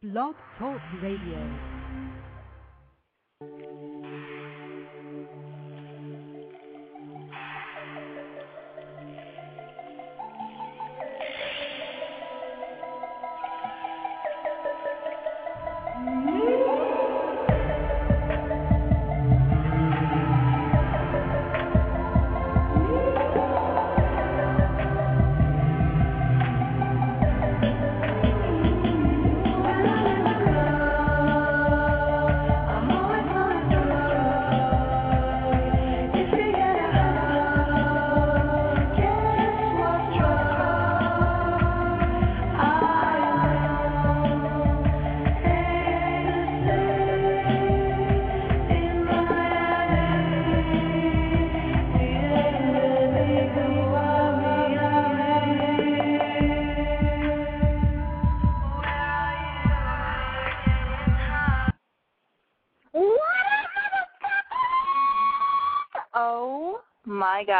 Blog Talk Radio.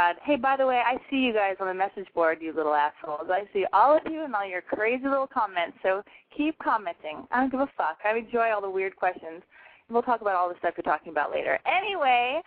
God. Hey, by the way, I see you guys on the message board, you little assholes. I see all of you and all your crazy little comments, so keep commenting. I don't give a fuck. I enjoy all the weird questions. We'll talk about all the stuff you're talking about later. Anyway,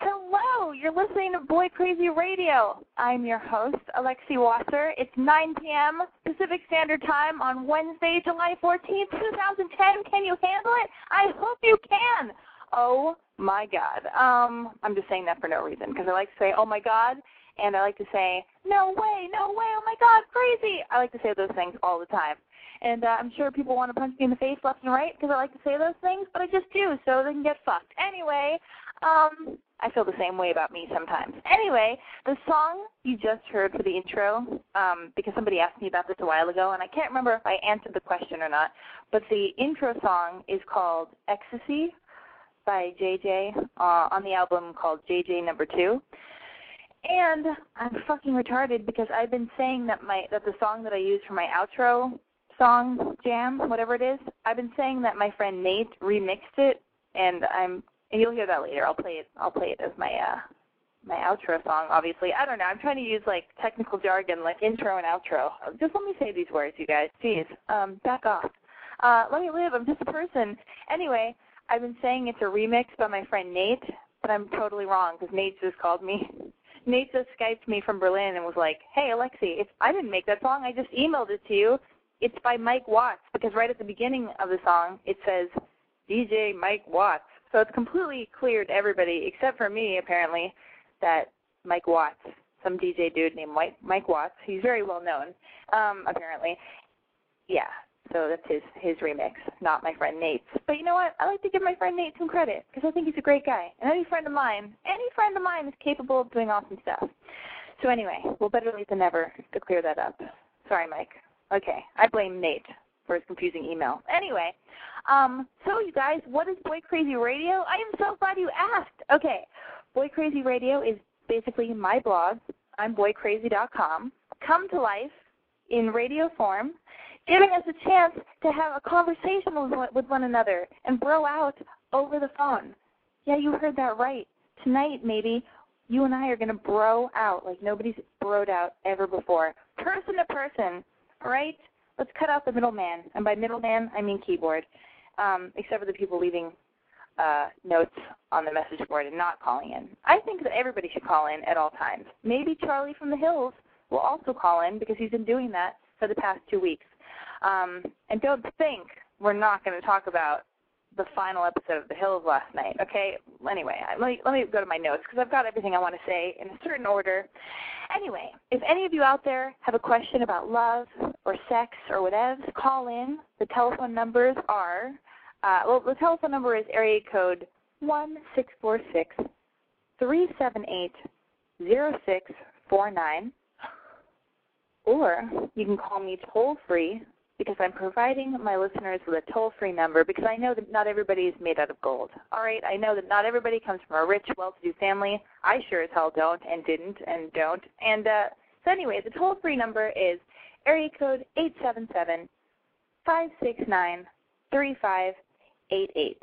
hello. You're listening to Boy Crazy Radio. I'm your host, Alexi Wasser. It's 9 p.m. Pacific Standard Time on Wednesday, July 14th, 2010. Can you handle it? I hope you can. Oh my God. Um, I'm just saying that for no reason because I like to say, oh my God, and I like to say, no way, no way, oh my God, crazy. I like to say those things all the time. And uh, I'm sure people want to punch me in the face left and right because I like to say those things, but I just do so they can get fucked. Anyway, um, I feel the same way about me sometimes. Anyway, the song you just heard for the intro, um, because somebody asked me about this a while ago, and I can't remember if I answered the question or not, but the intro song is called Ecstasy by JJ uh, on the album called JJ Number Two. And I'm fucking retarded because I've been saying that my that the song that I use for my outro song jam, whatever it is, I've been saying that my friend Nate remixed it, and I'm and you'll hear that later. I'll play it. I'll play it as my uh my outro song. Obviously, I don't know. I'm trying to use like technical jargon, like intro and outro. Just let me say these words, you guys. Jeez, um, back off. Uh, let me live. I'm just a person. Anyway, I've been saying it's a remix by my friend Nate, but I'm totally wrong because Nate just called me. Nate just Skyped me from Berlin and was like, "Hey Alexi, it's I didn't make that song. I just emailed it to you. It's by Mike Watts because right at the beginning of the song it says DJ Mike Watts. So it's completely clear to everybody except for me apparently that Mike Watts, some DJ dude named Mike Mike Watts, he's very well known um apparently. Yeah, so that's his his remix, not my friend Nate's. But you know what? I like to give my friend Nate some credit because I think he's a great guy. And any friend of mine, any friend of mine is capable of doing awesome stuff. So anyway, well, better late than never to clear that up. Sorry, Mike. Okay, I blame Nate for his confusing email. Anyway, um, so you guys, what is Boy Crazy Radio? I am so glad you asked. Okay, Boy Crazy Radio is basically my blog. I'm boycrazy.com. Come to life in radio form giving us a chance to have a conversation with, with one another and bro out over the phone. Yeah, you heard that right. Tonight, maybe, you and I are going to bro out like nobody's broed out ever before. Person to person, all right? Let's cut out the middleman. And by middleman, I mean keyboard, um, except for the people leaving uh, notes on the message board and not calling in. I think that everybody should call in at all times. Maybe Charlie from the Hills will also call in because he's been doing that for the past two weeks. Um, and don't think we're not going to talk about the final episode of The Hills last night. Okay. Anyway, let me let me go to my notes because I've got everything I want to say in a certain order. Anyway, if any of you out there have a question about love or sex or whatever, call in. The telephone numbers are uh, well, the telephone number is area code one six four six three seven eight zero six four nine, or you can call me toll free because I'm providing my listeners with a toll-free number because I know that not everybody is made out of gold. All right, I know that not everybody comes from a rich, well-to-do family. I sure as hell don't and didn't and don't. And uh, so anyway, the toll-free number is area code eight seven seven five six nine three five eight eight.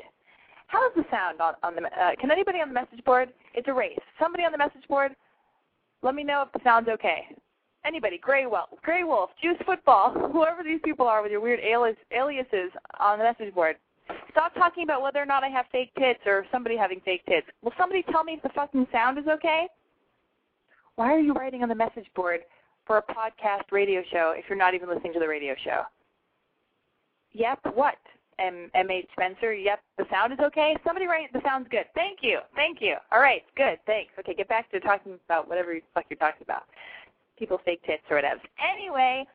How's the sound on, on the? Uh, can anybody on the message board? It's a race. Somebody on the message board, let me know if the sound's okay. Anybody, Gray Wolf, Gray Wolf, Juice Football, whoever these people are with your weird alias, aliases on the message board. Stop talking about whether or not I have fake tits or somebody having fake tits. Will somebody tell me if the fucking sound is okay? Why are you writing on the message board for a podcast radio show if you're not even listening to the radio show? Yep, what? M M H Spencer, yep, the sound is okay. Somebody write the sound's good. Thank you. Thank you. All right, good, thanks. Okay, get back to talking about whatever the fuck you're talking about. People fake tits or whatever. Anyway,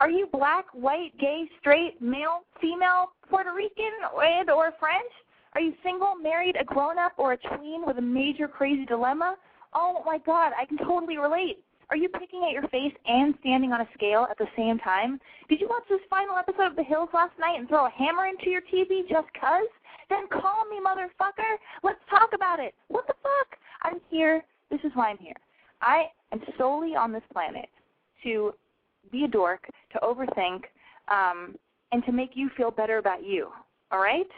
are you black, white, gay, straight, male, female, Puerto Rican, and or French? Are you single, married, a grown up, or a tween with a major crazy dilemma? Oh my god, I can totally relate. Are you picking at your face and standing on a scale at the same time? Did you watch this final episode of The Hills last night and throw a hammer into your TV just cuz? Then call me, motherfucker. Let's talk about it. What the fuck? I'm here. This is why I'm here. I am solely on this planet to be a dork, to overthink, um, and to make you feel better about you. All right?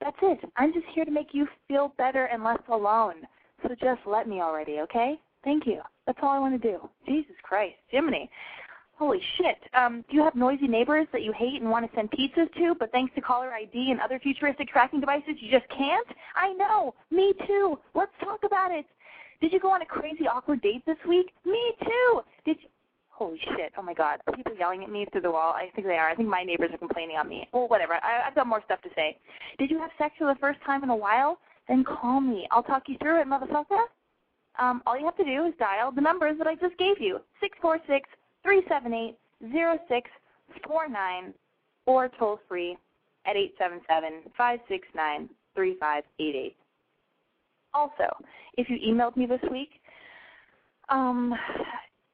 That's it. I'm just here to make you feel better and less alone. So just let me already, okay? Thank you. That's all I want to do. Jesus Christ, Jiminy. Holy shit. Um, do you have noisy neighbors that you hate and want to send pizzas to, but thanks to caller ID and other futuristic tracking devices, you just can't? I know. Me too. Let's talk about it. Did you go on a crazy awkward date this week? Me too. Did you? Holy shit. Oh my god. Are people yelling at me through the wall? I think they are. I think my neighbors are complaining on me. Well, whatever. I, I've got more stuff to say. Did you have sex for the first time in a while? Then call me. I'll talk you through it, motherfucker um, all you have to do is dial the numbers that I just gave you, 646-378-0649, or toll free at 877-569-3588. Also, if you emailed me this week um,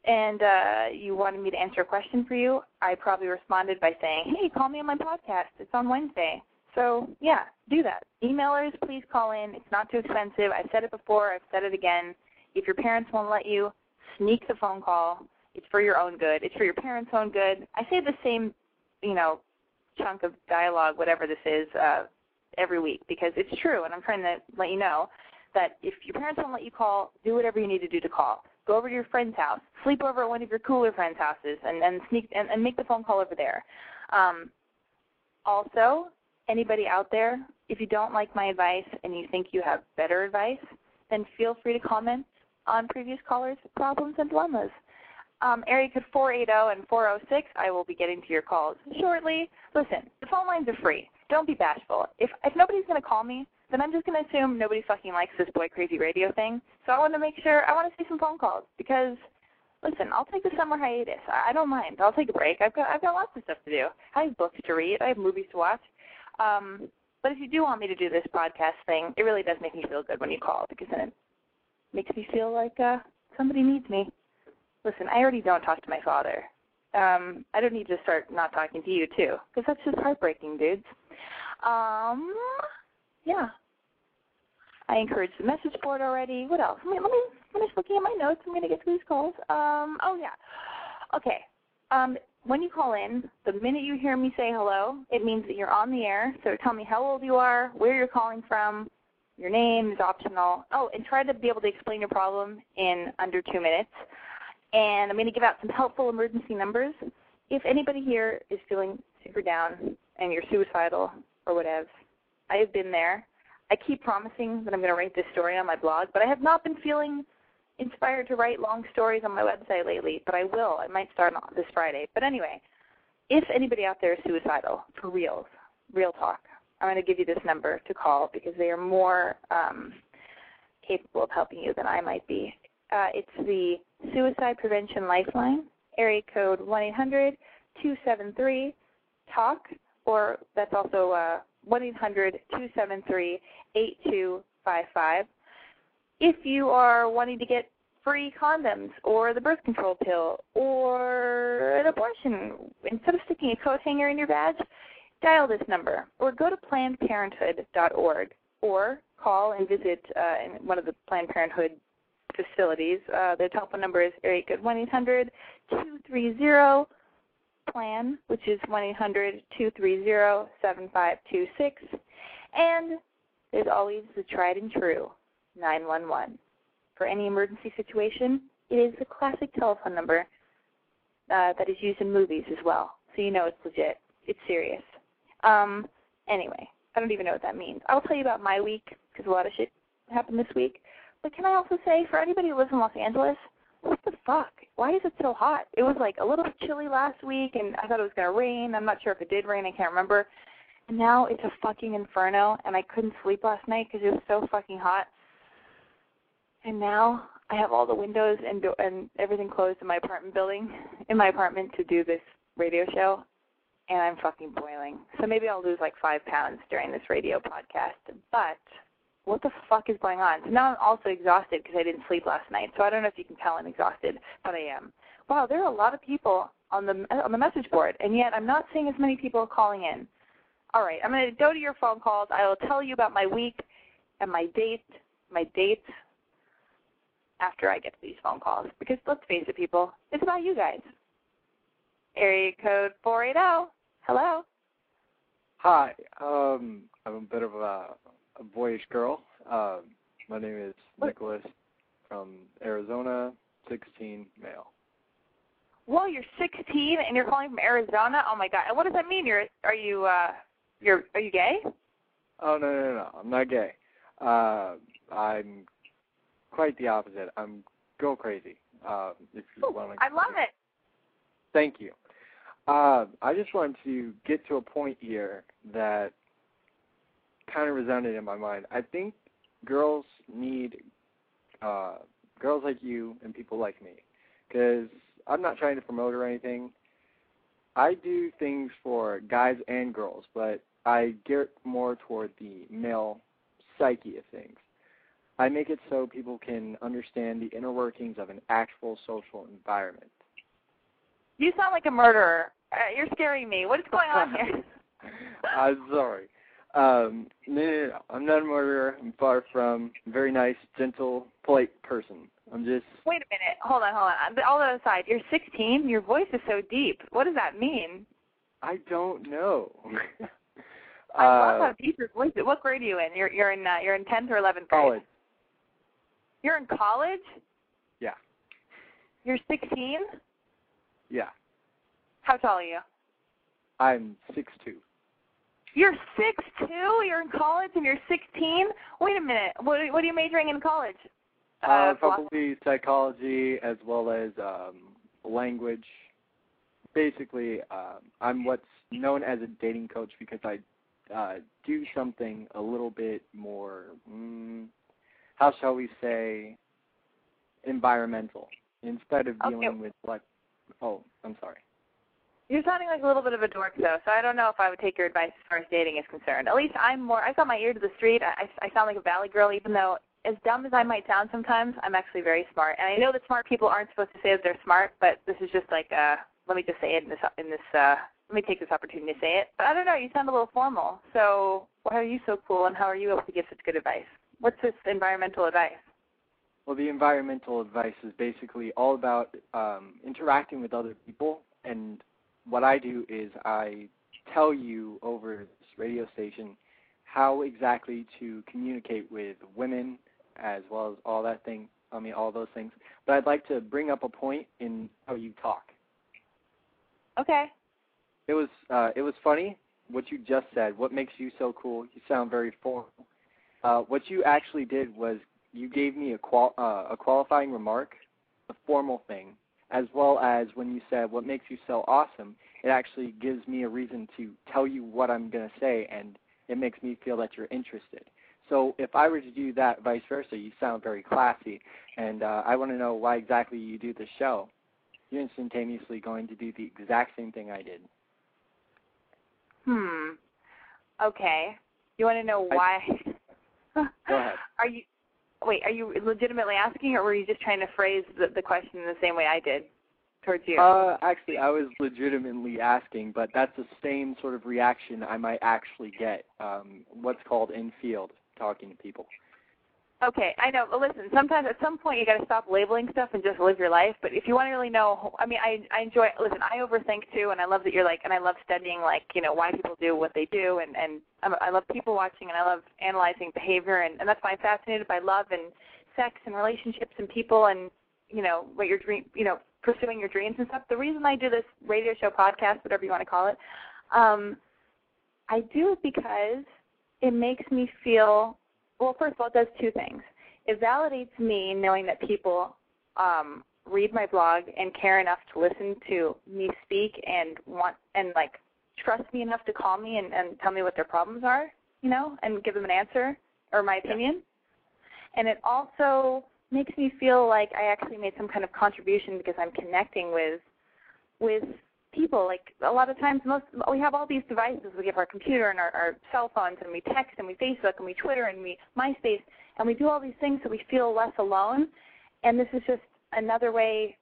and uh, you wanted me to answer a question for you, I probably responded by saying, hey, call me on my podcast. It's on Wednesday. So, yeah, do that. Emailers, please call in. It's not too expensive. I've said it before. I've said it again. If your parents won't let you, sneak the phone call. It's for your own good. It's for your parents' own good. I say the same, you know, chunk of dialogue, whatever this is, uh, every week because it's true, and I'm trying to let you know that if your parents won't let you call, do whatever you need to do to call. Go over to your friend's house, sleep over at one of your cooler friends' houses, and, and sneak and, and make the phone call over there. Um, also, anybody out there, if you don't like my advice and you think you have better advice, then feel free to comment on previous callers' problems and dilemmas. Um, area code 480 and 406, I will be getting to your calls shortly. Listen, the phone lines are free. Don't be bashful. If, if nobody's going to call me, then I'm just going to assume nobody fucking likes this boy crazy radio thing. So I want to make sure, I want to see some phone calls because, listen, I'll take the summer hiatus. I, I don't mind. I'll take a break. I've got, I've got lots of stuff to do. I have books to read. I have movies to watch. Um, but if you do want me to do this podcast thing, it really does make me feel good when you call because then it makes me feel like uh, somebody needs me. Listen, I already don't talk to my father. Um, I don't need to start not talking to you too, because that's just heartbreaking, dudes. Um, yeah. I encouraged the message board already. What else? Let me let me finish looking at my notes. I'm gonna get to these calls. Um, oh yeah. Okay. Um, when you call in, the minute you hear me say hello, it means that you're on the air. So tell me how old you are, where you're calling from, your name is optional. Oh, and try to be able to explain your problem in under two minutes. And I'm going to give out some helpful emergency numbers. If anybody here is feeling super down and you're suicidal or whatever, I have been there. I keep promising that I'm going to write this story on my blog, but I have not been feeling inspired to write long stories on my website lately, but I will. I might start on this Friday. But anyway, if anybody out there is suicidal, for reals, real talk, I'm going to give you this number to call because they are more um, capable of helping you than I might be. Uh, it's the Suicide Prevention Lifeline, area code 1-800-273-TALK, or that's also uh, 1-800-273-8255. If you are wanting to get free condoms or the birth control pill or an abortion, instead of sticking a coat hanger in your badge, dial this number or go to PlannedParenthood.org or call and visit uh, in one of the Planned Parenthood facilities. Uh, their telephone number is area code 1 800 230 PLAN, which is 1 800 230 7526. And there's always the tried and true 911. For any emergency situation, it is the classic telephone number uh, that is used in movies as well. So you know it's legit. It's serious. Um, anyway, I don't even know what that means. I'll tell you about my week because a lot of shit happened this week. But can I also say, for anybody who lives in Los Angeles, what the fuck? Why is it so hot? It was like a little chilly last week, and I thought it was going to rain. I'm not sure if it did rain. I can't remember. And now it's a fucking inferno, and I couldn't sleep last night because it was so fucking hot. And now I have all the windows and do- and everything closed in my apartment building, in my apartment to do this radio show, and I'm fucking boiling. So maybe I'll lose like five pounds during this radio podcast. But what the fuck is going on? So now I'm also exhausted because I didn't sleep last night. So I don't know if you can tell I'm exhausted, but I am. Wow, there are a lot of people on the on the message board, and yet I'm not seeing as many people calling in. All right, I'm going to go to your phone calls. I will tell you about my week and my date, my date after I get to these phone calls. Because let's face it, people, it's about you guys. Area code 480. Hello. Hi, um, I'm a bit of a, a boyish girl. Um, my name is Nicholas from Arizona, 16, male. Well, you're 16 and you're calling from Arizona. Oh my God! And what does that mean? You're are you uh you're are you gay? Oh no no no, I'm not gay. Uh, I'm quite the opposite. I'm girl crazy. Um, if you Ooh, want I love it. Thank you. Uh, I just wanted to get to a point here that kind of resounded in my mind. I think girls need uh, girls like you and people like me, because I'm not trying to promote or anything. I do things for guys and girls, but I gear more toward the male psyche of things. I make it so people can understand the inner workings of an actual social environment. You sound like a murderer. Uh, you're scaring me. What is going on here? I'm sorry. Um, no, no, no, I'm not a murderer. I'm far from. I'm very nice, gentle, polite person. I'm just. Wait a minute. Hold on, hold on. But all that aside, you're 16. Your voice is so deep. What does that mean? I don't know. I love uh, how deep your voice is. What grade are you in? You're you're in uh, you're in 10th or 11th grade. college. You're in college. Yeah. You're 16. Yeah. How tall are you? I'm six two. You're six two. You're in college and you're 16. Wait a minute. What what are you majoring in college? Uh, probably psychology as well as um, language. Basically, um, I'm what's known as a dating coach because I uh, do something a little bit more, mm, how shall we say, environmental instead of Okay. dealing with like. Oh, I'm sorry. You're sounding like a little bit of a dork, though, so I don't know if I would take your advice as far as dating is concerned. At least I'm more. I've got my ear to the street. I, I sound like a valley girl, even though, as dumb as I might sound sometimes, I'm actually very smart. And I know that smart people aren't supposed to say that they're smart, but this is just like, uh, let me just say it in this. In this, uh, let me take this opportunity to say it. But I don't know. You sound a little formal. So why are you so cool, and how are you able to give such good advice? What's this environmental advice? Well, the environmental advice is basically all about um, interacting with other people. And what I do is I tell you over this radio station how exactly to communicate with women as well as all that thing. I mean, all those things. But I'd like to bring up a point in how you talk. Okay. It was uh, it was funny what you just said. What makes you so cool? You sound very formal. Uh, what you actually did was you gave me a qual uh, a qualifying remark, a formal thing, as well as when you said what makes you so awesome. It actually gives me a reason to tell you what I'm going to say, and it makes me feel that you're interested. So if I were to do that, vice versa, you sound very classy, and uh, I want to know why exactly you do the show. You're instantaneously going to do the exact same thing I did. Hmm. Okay. You want to know I- why? Go ahead. Are you wait, are you legitimately asking, or were you just trying to phrase the, the question in the same way I did towards you? Uh, actually, I was legitimately asking, but that's the same sort of reaction I might actually get. Um, what's called in field talking to people. Okay, I know. But listen, sometimes at some point you got to stop labeling stuff and just live your life. But if you want to really know, I mean, I I enjoy. Listen, I overthink too, and I love that you're like, and I love studying like you know why people do what they do, and and I'm, I love people watching, and I love analyzing behavior, and and that's why I'm fascinated by love and sex and relationships and people, and you know what your dream, you know, pursuing your dreams and stuff. The reason I do this radio show, podcast, whatever you want to call it, um, I do it because it makes me feel well, first of all, it does two things. It validates me knowing that people um, read my blog and care enough to listen to me speak and want and like trust me enough to call me and, and tell me what their problems are, you know, and give them an answer or my opinion. Yeah. And it also makes me feel like I actually made some kind of contribution because I'm connecting with with people like a lot of times most we have all these devices. We have our computer and our, our cell phones and we text and we facebook and we twitter and we myspace and we do all these things so we feel less alone. And this is just another way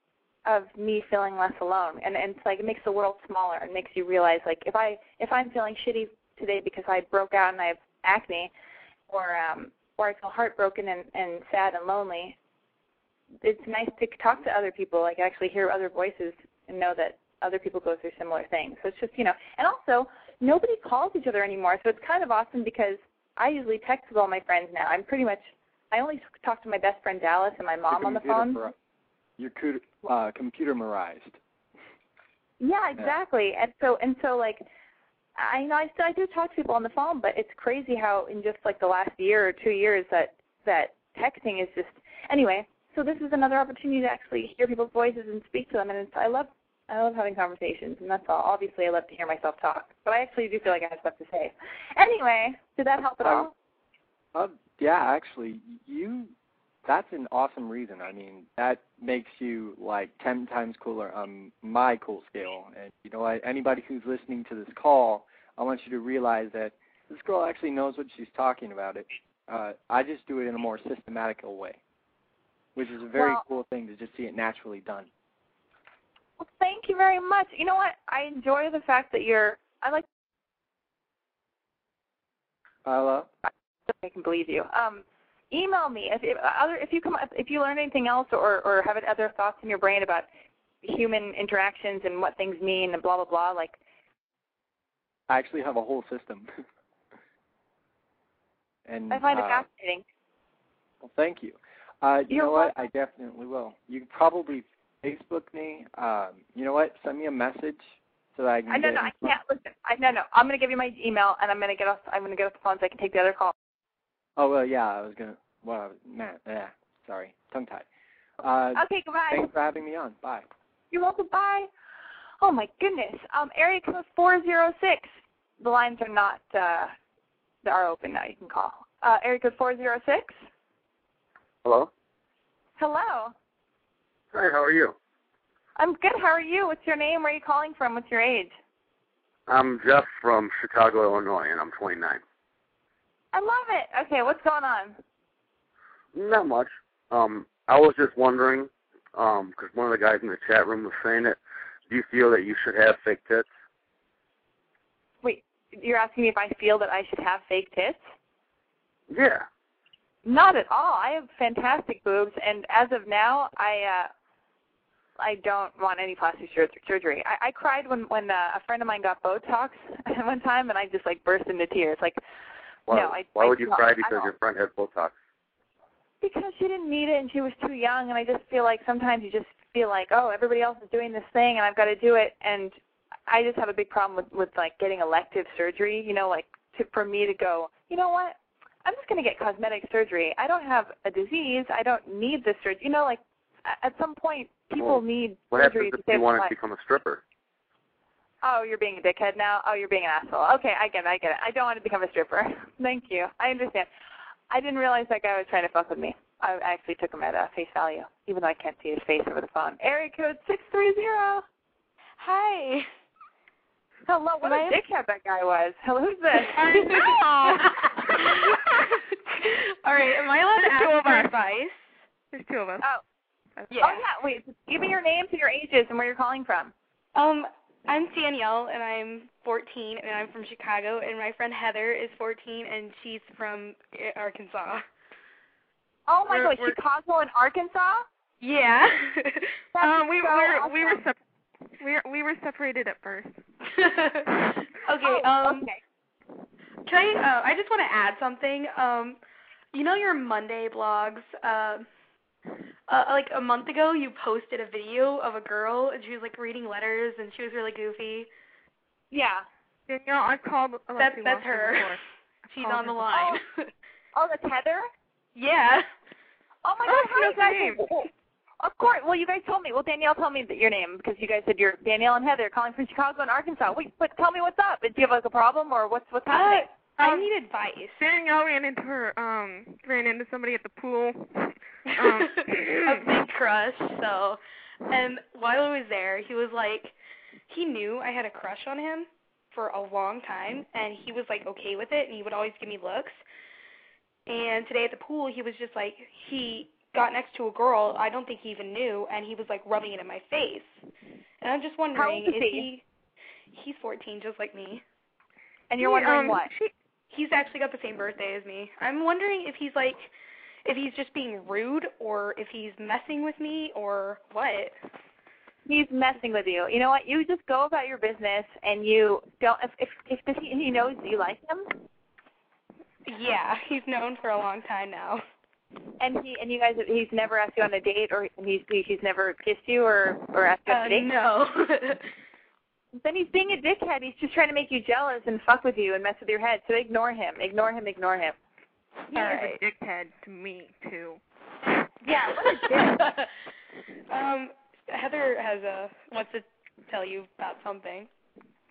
of me feeling less alone. And, and it's like it makes the world smaller. And makes you realize like if i if i'm feeling shitty today because i broke out and i have acne or um or i feel heartbroken and and sad and lonely it's nice to talk to other people like actually hear other voices and know that other people go through similar things. So it's just, you know, and also nobody calls each other anymore. So it's kind of awesome because I usually text with all my friends now. I'm pretty much, I only talk to my best friend Dallas and my mom on the phone. For, you're uh, computerized. Yeah, exactly. Yeah. And so, and so like, I know I still I do talk to people on the phone, but it's crazy how in just like the last year or two years that that texting is just anyway. So this is another opportunity to actually hear people's voices and speak to them, and it's, I love I love having conversations, and that's all. Obviously, I love to hear myself talk, but I actually do feel like I have stuff to say. Anyway, did that help at all? Uh, yeah, actually, you. That's an awesome reason. I mean, that makes you like ten times cooler on my cool scale. And you know what? Anybody who's listening to this call, I want you to realize that this girl actually knows what she's talking about. It. Uh, I just do it in a more systematical way, which is a very well, cool thing to just see it naturally done. Well, thank you very much. You know what? I enjoy the fact that you're. I like. Hello. I can believe you. Um, email me if, if other if you come if you learn anything else or or have other thoughts in your brain about human interactions and what things mean and blah blah blah. Like. I actually have a whole system. and I find uh, it fascinating. Well, thank you. Uh, you You're know what? welcome. I definitely will. You probably Facebook me. Um, you know what? Send me a message so that I can. I, no, no, I can't listen. I no, no. I'm gonna give you my email, and I'm gonna get off. I'm gonna get off the phone so I can take the other call. Oh well, yeah. I was gonna. Well, man, yeah. Sorry, tongue tied. Uh, okay, goodbye. Thanks for having me on. Bye. You're welcome. Bye. Oh my goodness. Um, area code four zero six. The lines are not. uh They are open now. You can call. Uh, area code four zero six. Hello. Hello. Hi, how are you? I'm good. How are you? What's your name? Where are you calling from? What's your age? I'm Jeff from Chicago, Illinois, and I'm 29. I love it. Okay, what's going on? Not much. Um, I was just wondering, um, because one of the guys in the chat room was saying it. Do you feel that you should have fake tits? Wait, you're asking me if I feel that I should have fake tits? Yeah. Not at all. I have fantastic boobs, and as of now, I uh, I don't want any plastic surgery. I, I cried when when uh, a friend of mine got Botox one time, and I just like burst into tears. Like, why, no, I. Why I, would you cry because your friend has Botox? Because she didn't need it, and she was too young, and I just feel like sometimes you just feel like, oh, everybody else is doing this thing, and I've got to do it, and I just have a big problem with with like getting elective surgery. You know, like to for me to go, you know what? I'm just going to get cosmetic surgery. I don't have a disease. I don't need this surgery. You know, like at some point, people well, need what surgery happens to if save you want life. to become a stripper? Oh, you're being a dickhead now. Oh, you're being an asshole. Okay, I get it. I get it. I don't want to become a stripper. Thank you. I understand. I didn't realize that guy was trying to fuck with me. I actually took him at uh, face value, even though I can't see his face over the phone. Area code six three zero. Hi. Hello. What Am a I- dickhead that guy was. Hello, who's this? I know. All right, am I allowed to Two ask of our Vice. There's two of us. Oh. Yeah. Oh yeah. Wait. Give me your names and your ages and where you're calling from. Um, I'm Danielle, and I'm 14, and I'm from Chicago, and my friend Heather is 14, and she's from uh, Arkansas. Oh my We're- God, we're- Chicago and Arkansas. Yeah. That's um, we so were we were awesome. sep- we were, we were separated at first. okay. Oh, um, okay. Can I? Uh, I just want to add something. Um, you know your Monday blogs. Uh, uh, like a month ago, you posted a video of a girl, and she was like reading letters, and she was really goofy. Yeah. Danielle, I've called. That's Alexi that's Walker her. Before. She's on the line. Oh, that's Heather. yeah. Oh my Oh, God, she hi knows my guys. name. Well, Of course. Well, you guys told me. Well, Danielle told me that your name because you guys said you're Danielle and Heather calling from Chicago and Arkansas. Wait, but tell me what's up. Do you have like a problem or what's what's Uh, happening? I Um, need advice. Danielle ran into her um ran into somebody at the pool. Um, a big crush. So, and while I was there, he was like, he knew I had a crush on him for a long time, and he was like okay with it, and he would always give me looks. And today at the pool, he was just like, he got next to a girl I don't think he even knew, and he was like rubbing it in my face. And I'm just wondering, old is is he? he? He's 14, just like me. and you're She, wondering um, what? She He's actually got the same birthday as me. I'm wondering if he's like, if he's just being rude, or if he's messing with me, or what. He's messing with you. You know what? You just go about your business and you don't. If if, if he, he knows you like him, Yeah, he's known for a long time now. and he and you guys he's never asked you on a date or he's he's never kissed you or or asked you on Uh, a date. no. Then he's being a dickhead. He's just trying to make you jealous and fuck with you and mess with your head. So ignore him. Ignore him. Ignore him. He All is right. a dickhead to me too. Yeah. What a dick. um, Heather has a wants to tell you about something.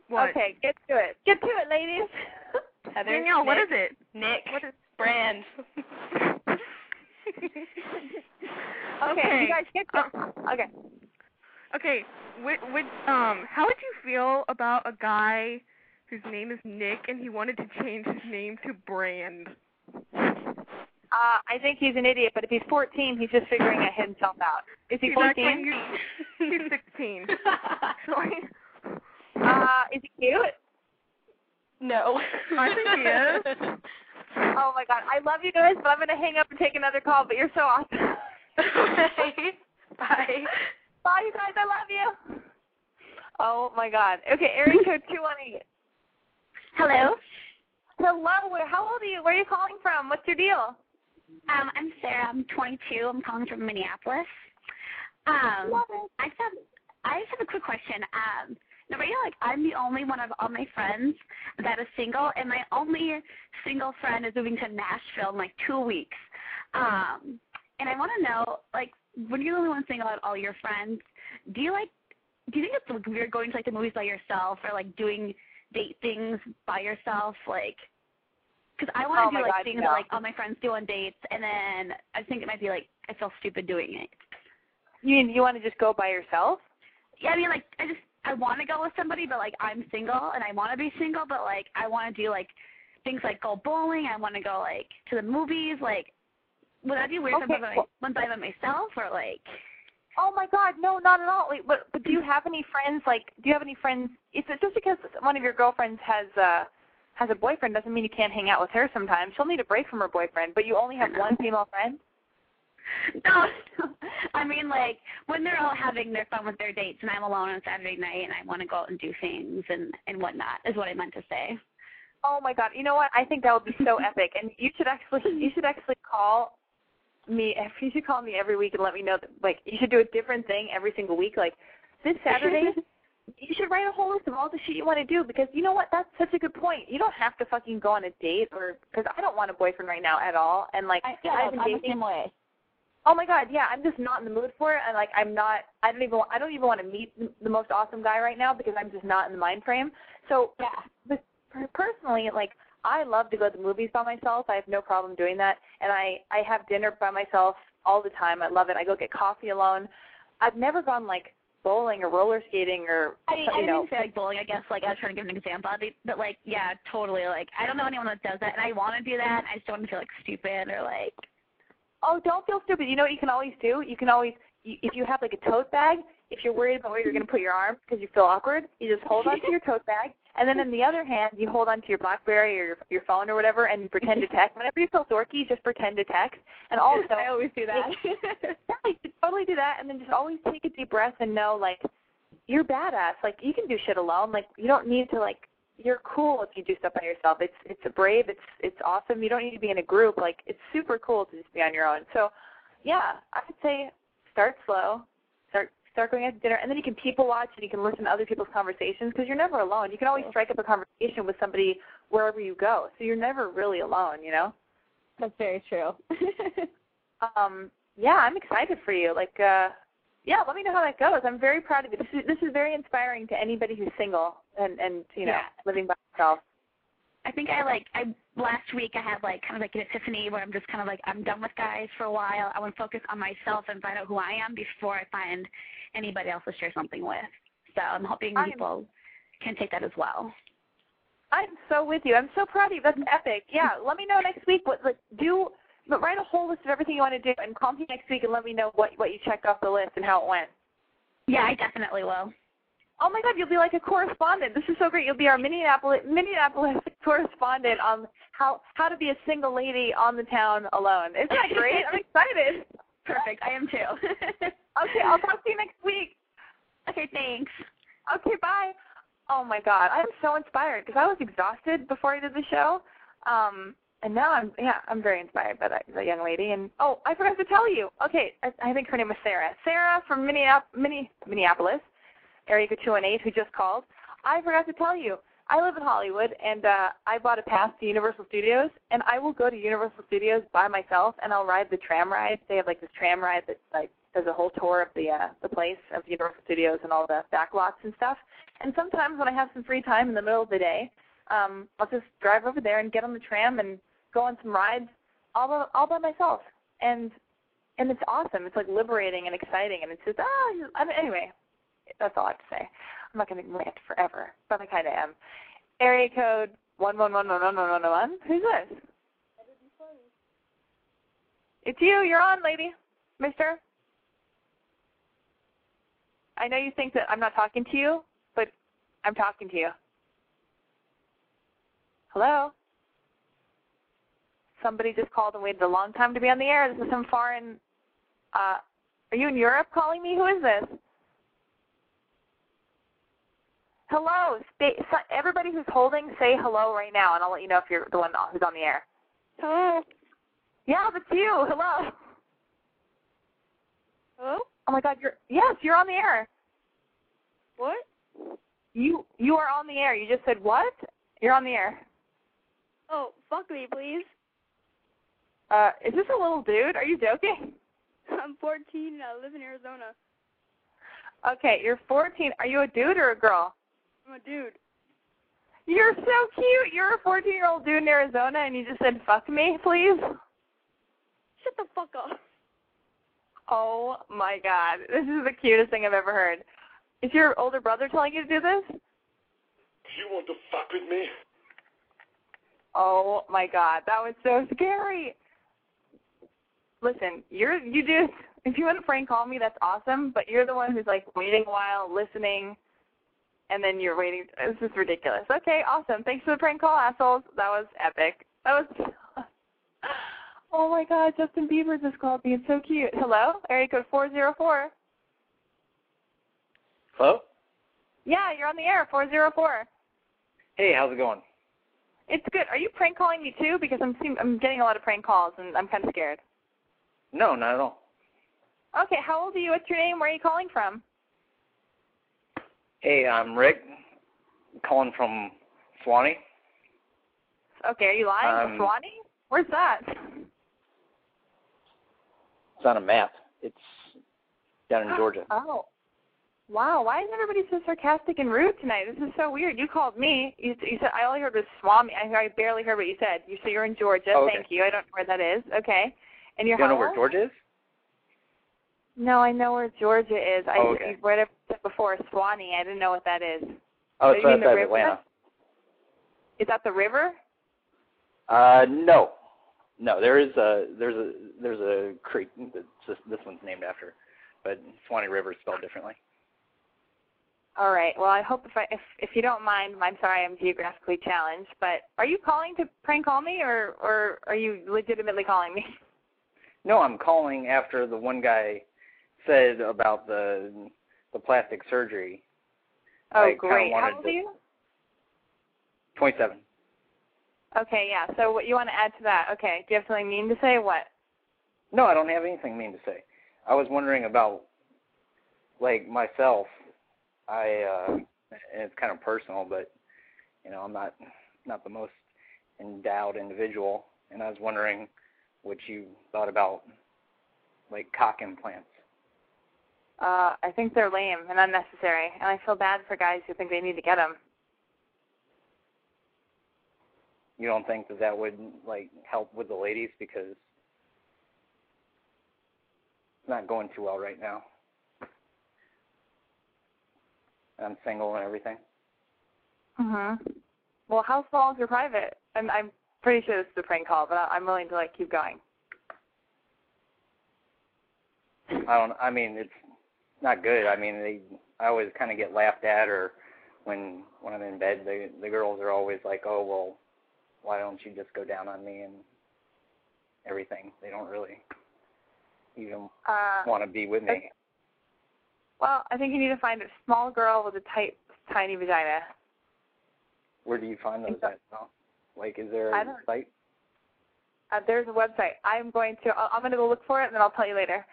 What? Okay, get to it. Get to it, ladies. Heather. Danielle, what Nick, is it? Nick. What is Brand. Okay, Okay. you guys get to Uh, Okay. Okay, would, would um how would you feel about a guy whose name is Nick and he wanted to change his name to Brand? Uh, I think he's an idiot, but if he's 14, he's just figuring it himself out. Is he 14? he's, he's 16. Actually, Uh, is he cute? no. I think he is. Oh my god, I love you guys, but I'm gonna hang up and take another call. But you're so awesome. okay. Bye. Bye, you guys. I love you. Oh my god. Okay, area code two one eight. Hello. Hello. Where? How old are you? Where are you calling from? What's your deal? Um, I'm Sarah. I'm 22. I'm calling from Minneapolis. Um, Love it. I just have I just have a quick question. Um, right like I'm the only one of all my friends that is single, and my only single friend is moving to Nashville in like two weeks. Um, and I want to know, like, when you're the only one single out of all your friends, do you like? Do you think it's like weird going to like the movies by yourself or like doing date things by yourself, like? Because I want to Oh do like God, things no. that like all my friends do on dates, and then I think it might be like I feel stupid doing it. You mean you want to just go by yourself? Yeah, I mean like I just I want to go with somebody, but like I'm single and I want to be single, but like I want to do like things like go bowling. I want to go like to the movies. Like, would that be weird if Okay, I'm by, well- I'm by myself or like? Oh my God, no, not at all. Wait, but but do you have any friends? Like, do you have any friends? Is it just because one of your girlfriends has uh has a boyfriend doesn't mean you can't hang out with her sometimes. She'll need a break from her boyfriend, but you only have one female friend. No, I mean like when they're all having their fun with their dates and I'm alone on Saturday night and I want to go out and do things and and whatnot is what I meant to say. Oh my God, you know what? I think that would be so epic, and you should actually you should actually call me. You should call me every week and let me know. That, like, you should do a different thing every single week. Like this Saturday, you should write a whole list of all the shit you want to do because you know what? That's such a good point. You don't have to fucking go on a date or because I don't want a boyfriend right now at all, and like I, yeah, I've been I'm the same way. Oh my god, yeah, I'm just not in the mood for it, and like I'm not. I don't even. I don't even want to meet the- the most awesome guy right now because I'm just not in the mind frame. So, Yeah. but per- personally, like I love to go to the movies by myself. I have no problem doing that, and I I have dinner by myself all the time. I love it. I go get coffee alone. I've never gone like bowling or roller skating or I, I you didn't know. even say like bowling. I guess like I was trying to give an example, but, like yeah, totally. Like I don't know anyone that does that, and I want to do that. I just don't want to feel like stupid or like Oh, don't feel stupid. You know what you can always do? You can always, if you have like a tote bag, if you're worried about where you're going to put your arm because you feel awkward, you just hold onto your tote bag, and then in the other hand, you hold onto your BlackBerry or your, your phone or whatever, and you pretend to text. Whenever you feel dorky, just pretend to text. And also, I always do that. yeah, you should totally do that, and then just always take a deep breath and know like you're badass. Like you can do shit alone. Like you don't need to like you're cool if you do stuff by yourself. It's it's brave. It's it's awesome. You don't need to be in a group. Like it's super cool to just be on your own. So, yeah, I would say start slow. Start start going out to dinner, and then you can people watch and you can listen to other people's conversations because you're never alone. You can always strike up a conversation with somebody wherever you go. So you're never really alone. You know. That's very true. um. Yeah, I'm excited for you. Like, uh, yeah, let me know how that goes. I'm very proud of you. This is this is very inspiring to anybody who's single and and you know Yeah. living by themselves. I think I like I last week I had like kind of like an epiphany where I'm just kind of like I'm done with guys for a while. I want to focus on myself and find out who I am before I find anybody else to share something with. So I'm hoping I'm- people can take that as well. I'm so with you. I'm so proud of you. That's epic. Yeah, let me know next week. What like do but write a whole list of everything you want to do and call me next week and let me know what what you checked off the list and how it went. Yeah, I definitely will. Oh my God, you'll be like a correspondent. This is so great. You'll be our Minneapolis Minneapolis correspondent on how how to be a single lady on the town alone. Isn't that great? I'm excited. Perfect. I am too. Okay, I'll talk to you next week. okay, thanks. Okay, bye. Oh my God, I'm so inspired because I was exhausted before I did the show, um, and now I'm yeah I'm very inspired by that, that young lady. And oh, I forgot to tell you. Okay, I, I think her name was Sarah. Sarah from Minneap- Minne- Minneapolis, area code two one eight, who just called. I forgot to tell you. I live in Hollywood, and uh, I bought a pass to Universal Studios, and I will go to Universal Studios by myself, and I'll ride the tram ride. They have like this tram ride that like does a whole tour of the uh, the place of Universal Studios and all the back lots and stuff. And sometimes when I have some free time in the middle of the day, um, I'll just drive over there and get on the tram and go on some rides all by, all by myself. And and it's awesome. It's like liberating and exciting, and it's just ah. I mean, anyway, that's all I have to say. I'm not going to rant forever, but I kind of am. Area code one one one one one one one one. Who's this? It's you. You're on, lady, Mister. I know you think that I'm not talking to you, but I'm talking to you. Hello? Somebody just called and waited a long time to be on the air. This is some foreign. Uh, are you in Europe calling me? Who is this? Hello. Stay, so everybody who's holding, say hello right now, and I'll let you know if you're the one who's on the air. Hello. Yeah, that's you. Hello. Hello? Oh my God, you're yes, you're on the air. What? You you are on the air. You just said what? You're on the air. Oh, fuck me, please. Uh, is this a little dude? Are you joking? I'm 14 and I live in Arizona. Okay, you're 14. Are you a dude or a girl? I'm a dude. You're so cute. You're a 14 year old dude in Arizona, and you just said "fuck me," please. Shut the fuck up. Oh my God, this is the cutest thing I've ever heard. Is your older brother telling you to do this? You want to fuck with me? Oh my God, that was so scary. Listen, you're you do. If you want to prank call me, that's awesome. But you're the one who's like waiting a while, listening, and then you're waiting. This is ridiculous. Okay, awesome. Thanks for the prank call, assholes. That was epic. That was. Oh my God, Justin Bieber just called me. It's so cute. Hello, area code four zero four. Hello? Yeah, you're on the air. Four zero four. Hey, how's it going? It's good. Are you prank calling me too? Because I'm seem, I'm getting a lot of prank calls and I'm kind of scared. No, not at all. Okay, how old are you? What's your name? Where are you calling from? Hey, I'm Rick, calling from Suwanee. Okay, are you lying? Um, Suwanee? Where's that? It's on a map. It's down in Georgia. Oh. Wow, why is everybody so sarcastic and rude tonight? This is so weird. You called me. You, you said I only heard was Swami. I, I barely heard what you said. You said you're in Georgia. Oh, okay. Thank you. I don't know where that is. Okay. And you're You don't know where? Georgia is? No, I know where Georgia is. I Oh, okay. read it before Suwanee. I didn't know what that is. Oh, it's you mean the outside of? Atlanta. Is that the river? Uh, no. No, there is a there's a there's a creek that this, this one's named after, but Swanee River is spelled differently. All right. Well, I hope if I if if you don't mind, I'm sorry I'm geographically challenged, but are you calling to prank call me or or are you legitimately calling me? No, I'm calling after the one guy said about the the plastic surgery. Oh, I great. How old to- are you? Twenty-seven. Okay, yeah. So what you want to add to that? Okay. Do you have something mean to say? What? No, I don't have anything mean to say. I was wondering about like myself. I uh and it's kind of personal, but you know, I'm not not the most endowed individual, and I was wondering what you thought about like cock implants. Uh, I think they're lame and unnecessary, and I feel bad for guys who think they need to get them. You don't think that that would like help with the ladies because it's not going too well right now. I'm single and everything. Mhm. Well, how small is your private? I'm I'm pretty sure this is a prank call, but I'm willing to like keep going. I don't. I mean, it's not good. I mean, they. I always kind of get laughed at, or when when I'm in bed, the the girls are always like, "Oh, well, why don't you just go down on me and everything?" They don't really even Uh, want to be with me. well, I think you need to find a small girl with a tight, tiny vagina. Where do you find those at? Like, is there a site? Uh, there's a website. I'm going to. I'm going to go look for it, and then I'll tell you later.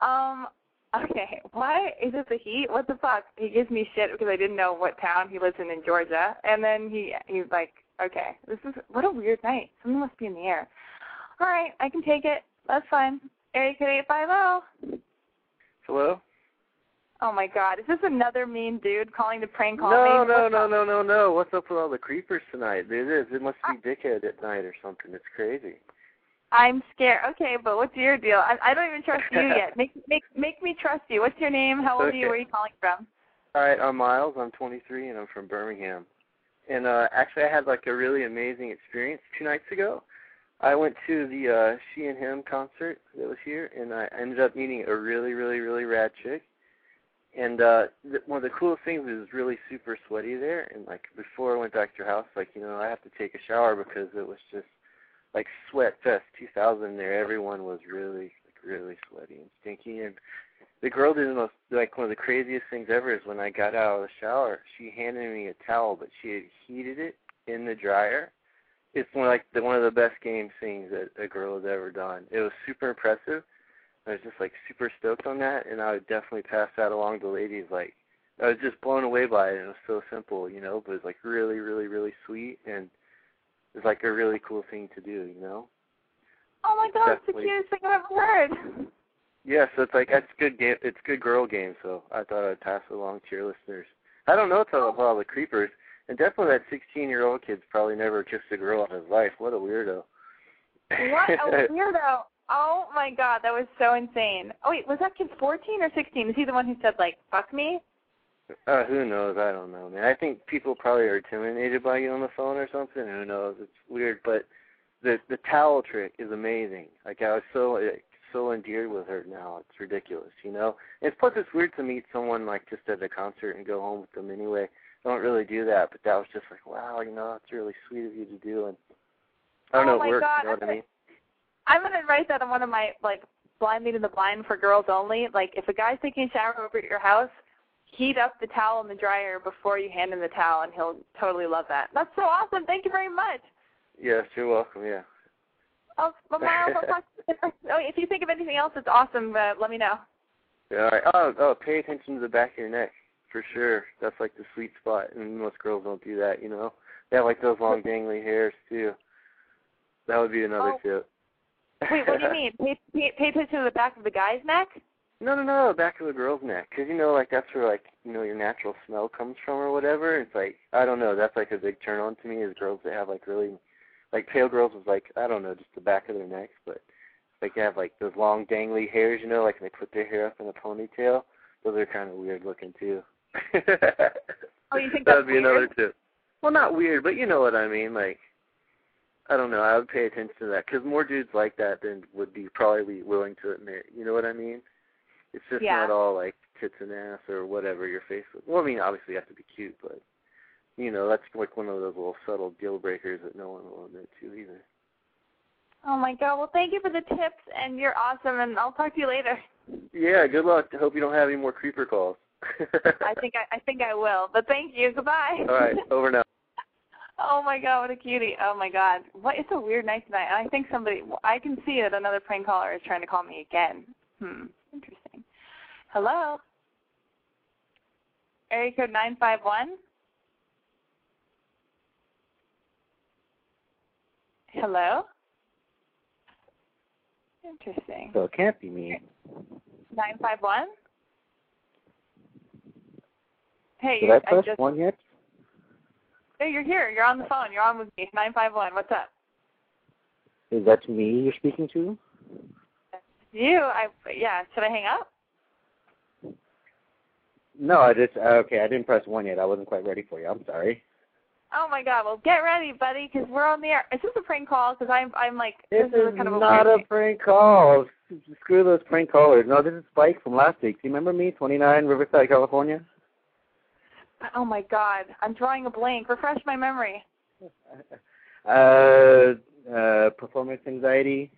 Um. Okay. Why is it the heat? What the fuck? He gives me shit because I didn't know what town he lives in in Georgia, and then he he's like, okay, this is what a weird night. Something must be in the air. All right, I can take it. That's fine. Area code eight five zero. Hello? Oh my God, is this another mean dude calling to prank call No, me? no, What's no, up? no, no, no. What's up with all the creepers tonight? It is. It must Ah. be dickhead at night or something. It's crazy. I'm scared. Okay, but what's your deal? I, I don't even trust you yet. Make make make me trust you. What's your name? How old are you? Where are you calling from? All right, I'm Miles. I'm 23 and I'm from Birmingham. And uh actually, I had like a really amazing experience two nights ago. I went to the uh She and Him concert that was here, and I ended up meeting a really, really, really rad chick. And uh th- one of the coolest things is really super sweaty there. And like before I went back to her house, like you know, I have to take a shower because it was just like Sweat Fest 2000 there. Everyone was really, like, really sweaty and stinky. And the girl did the most, like one of the craziest things ever is when I got out of the shower, she handed me a towel, but she had heated it in the dryer. It's one like the one of the best game things that a girl has ever done. It was super impressive. I was just like super stoked on that, and I would definitely pass that along to ladies. Like I was just blown away by it. and It was so simple, you know, but it was like really, really, really sweet, and was like a really cool thing to do, you know. Oh my God, it's the cutest thing I've ever heard. Yeah, so it's like that's good game. It's good girl game. So I thought I'd pass it along to your listeners. I don't know about all the creepers, and definitely that 16-year-old kid's probably never kissed a girl in his life. What a weirdo. What a weirdo. Oh my God, that was so insane. Oh wait, was that kid 14 or 16? Is he the one who said like "fuck me"? Uh, who knows? I don't know, man. I think people probably are intimidated by you on the phone or something. Who knows? It's weird, but the the towel trick is amazing. Like I was so like, so endeared with her now. It's ridiculous, you know. And plus, it's weird to meet someone like just at a concert and go home with them anyway. I don't really do that, but that was just like, wow, you know, that's really sweet of you to do. And I don't Oh know, my it works. God, You know what I mean? I'm gonna write that on one of my like blind leading the blind for girls only. Like if a guy's taking a shower over at your house, heat up the towel in the dryer before you hand him the towel, and he'll totally love that. That's so awesome. Thank you very much. Yes, you're welcome. Yeah. Oh, well, Miles, I'll talk to you. Oh, if you think of anything else that's awesome, uh, let me know. Yeah, all right. Oh, oh, pay attention to the back of your neck for sure. That's like the sweet spot, and most girls don't do that. You know, they have like those long dangly hairs too. That would be another Oh. tip. Wait, what do you mean? Pay, pay, pay attention to the back of the guy's neck? No, no, no, the back of the girl's neck, because you know, like that's where like you know your natural smell comes from or whatever. It's like I don't know. That's like a big turn on to me is girls that have like really, like pale girls with like I don't know, just the back of their necks, but like they have like those long dangly hairs, you know, like they put their hair up in a ponytail. Those are kind of weird looking too. Oh, you think that would be weird? another tip. Well, not weird, but you know what I mean. Like, I don't know. I would pay attention to that because more dudes like that than would be probably willing to admit. You know what I mean? It's just Yeah. not all like tits and ass or whatever your face. Well, I mean, obviously you have to be cute, but you know that's like one of those little subtle deal breakers that no one will admit to either. Oh my god. Well, thank you for the tips, and you're awesome. And I'll talk to you later. Yeah. Good luck. I hope you don't have any more creeper calls. I think I, I think I will. But thank you. Goodbye. all right. Over now. Oh my god, what a cutie! Oh my god, what? It's a weird night tonight. And I think somebody, I can see that another prank caller is trying to call me again. Hmm. Hello. Area code nine five one. Hello. Interesting. So it can't be me. Nine five one. Hey, Did you I press just. one yet? Hey, you're here. You're on the phone. You're on with me. Nine five one. What's up? Is that me you're speaking to? You? I yeah. Should I hang up? No, I just okay. I didn't press one yet. I wasn't quite ready for you. I'm sorry. Oh my God! Well, get ready, buddy, because we're on the air. Is this a prank call? Because I'm I'm like This this is kind of a not a prank call. Screw those prank callers. No, this is Spike from last week. Do you remember me? 29 Riverside, California. Oh my God! I'm drawing a blank. Refresh my memory. Uh, uh, performance anxiety.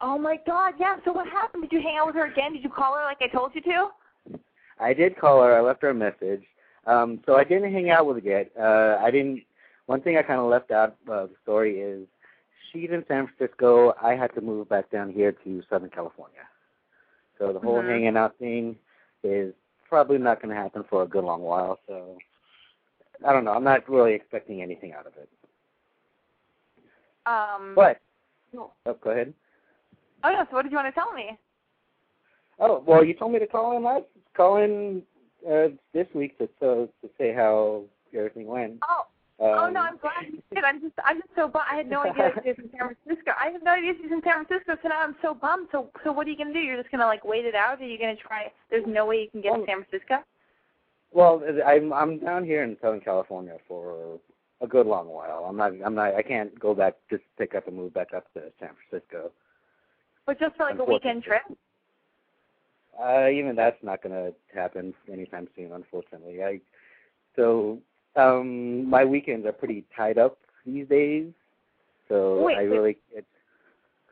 Oh my God! Yeah. So what happened? Did you hang out with her again? Did you call her like I told you to? I did call her. I left her a message. Um, so I didn't hang out with her yet. Uh, I didn't. One thing I kind of left out of the story is she's in San Francisco. I had to move back down here to Southern California. So the whole Mhm. hanging out thing is probably not going to happen for a good long while. So I don't know. I'm not really expecting anything out of it. Um. But Oh oh, go ahead. Oh no. So what did you want to tell me? Oh well, you told me to call in last call in uh, this week to to to say how everything went. Oh. oh Um, no, I'm glad you did. I'm just I'm just so bummed. I had no idea she was in San Francisco. I have no idea she's in San Francisco, so now I'm so bummed. So so what are you gonna do? You're just gonna like wait it out? Are you gonna try? There's no way you can get to San Francisco. Well, I'm I'm down here in Southern California for a good long while. I'm not I'm not I can't go back just pick up and move back up to San Francisco. But just for like a weekend trip. Uh, even that's not going to happen anytime soon, unfortunately. I so um my weekends are pretty tied up these days, so Wait, I wait. really it's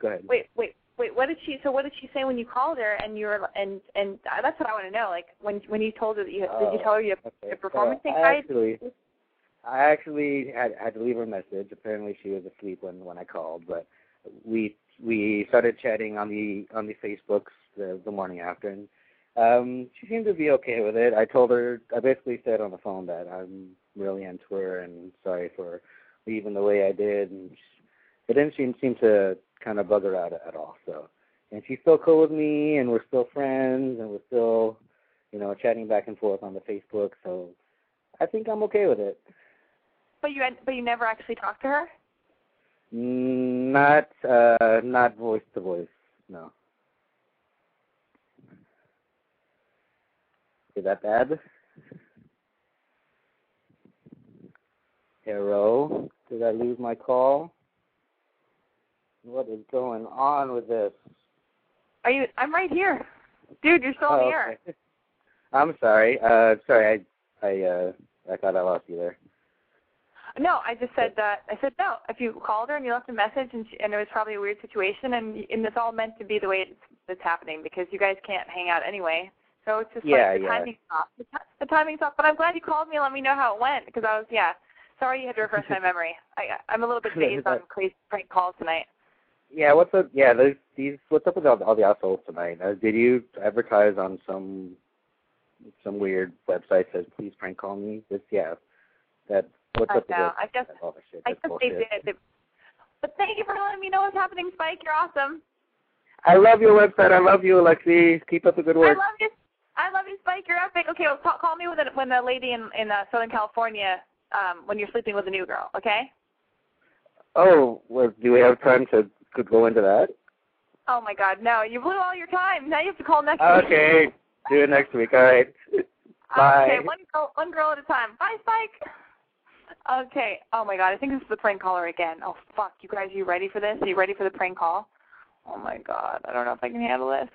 go ahead. Wait, wait, wait. What did she? So what did she say when you called her and you were and and uh, that's what I want to know. Like when when you told her that you did you Oh, tell her you have okay. a performance So I anxiety? actually I actually had had to leave her a message. Apparently she was asleep when when I called, but we we started chatting on the on the Facebooks the, the morning after, and um, she seemed to be okay with it. I told her I basically said on the phone that I'm really into her and sorry for leaving the way I did, and she, it didn't seem seem to kind of bug her out at all. So, and she's still cool with me, and we're still friends, and we're still you know chatting back and forth on the Facebook. So, I think I'm okay with it. But you but you never actually talked to her. Not uh not voice to voice, no. Is that bad? Hello? Did I lose my call? What is going on with this? Are you? I'm right here, dude. You're still on Oh, the air. okay. I'm sorry. Uh sorry, I I uh I thought I lost you there. No, I just said that. I said no. If you called her and you left a message, and she, and it was probably a weird situation, and and it's all meant to be the way it's, it's happening because you guys can't hang out anyway. So it's just Yeah, like the yeah. timing's off. The, ti- the timing's off. But I'm glad you called me and let me know how it went because I was yeah. Sorry you had to refresh my memory. I I'm a little bit dazed on crazy prank calls tonight. Yeah, what's up? Yeah, those these. What's up with all, all the assholes tonight? Uh, did you advertise on some some weird website that says please prank call me? This yeah, that what's I up with know. this? I guess all that shit. I That's guess they did. But thank you for letting me know what's happening, Spike. You're awesome. I love your website. I love you, Alexi. Keep up the good I work. love you. I love you, Spike. You're epic. Okay, well, call, call me when the when the lady in in uh, Southern California um when you're sleeping with a new girl. Okay. Oh, well, do we have time to could go into that? Oh my God, no! You blew all your time. Now you have to call next week. Okay, do it next week. All right. Bye. Okay, one girl, one girl at a time. Bye, Spike. Okay. Oh my god, I think this is the prank caller again. Oh fuck, you guys, are you ready for this? Are you ready for the prank call? Oh my god, I don't know if I can handle this.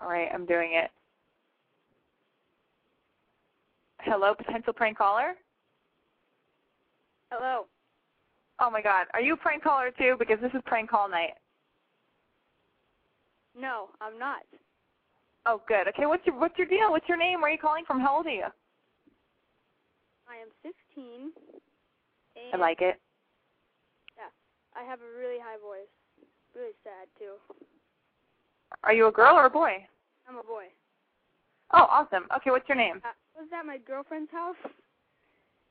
All right, I'm doing it. Hello, potential prank caller. Hello. Oh my god, are you a prank caller too? Because this is prank call night. No, I'm not. Oh good. Okay, what's your what's your deal? What's your name? Where are you calling from? How old are you? I am 15. I like it. Yeah, I have a really high voice. Really sad too. Are you a girl or a boy? I'm a boy. Oh, awesome. Okay, what's your name? I was at my girlfriend's house.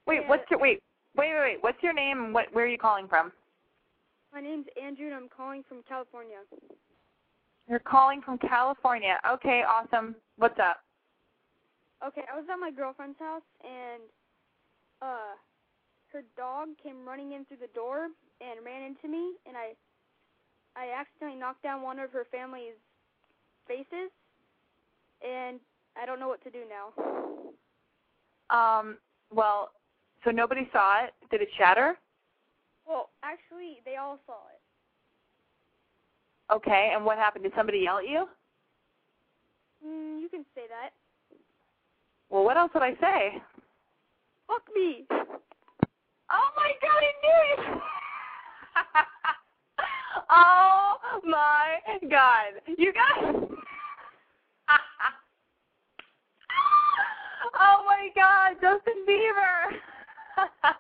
Wait, Yeah. what's your wait, wait, wait, wait. What's your name and what where are you calling from? My name's Andrew and I'm calling from California. You're calling from California. Okay, awesome. What's up? Okay, I was at my girlfriend's house and uh her dog came running in through the door and ran into me and I I accidentally knocked down one of her family's faces and I don't know what to do now. Um, well, so nobody saw it. Did it shatter? Well, actually they all saw it. Okay, and what happened? Did somebody yell at you? Mm, you can say that. Well, what else would I say? Fuck me. Oh my god, I knew it! oh my god. You guys Oh my god, Justin Bieber.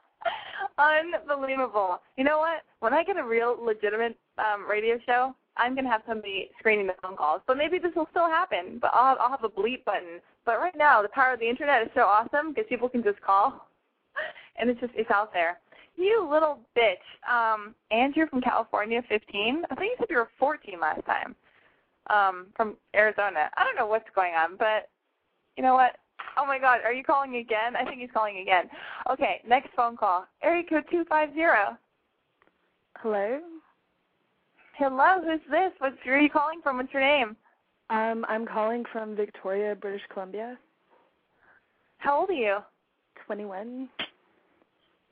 Unbelievable. You know what? When I get a real legitimate um radio show, I'm gonna have somebody screening the phone calls. But maybe this will still happen. But I'll have, I'll have a bleep button. But right now, the power of the internet is so awesome because people can just call, and it's just it's out there. You little bitch. Um, Andrew from California, 15. I think you said you were 14 last time. Um, from Arizona. I don't know what's going on, but you know what? Oh my God, are you calling again? I think he's calling again. Okay, next phone call. Area code 250. Hello. Hello, who's this? What's where are you calling from? What's your name? Um, I'm calling from Victoria, British Columbia. How old are you? 21.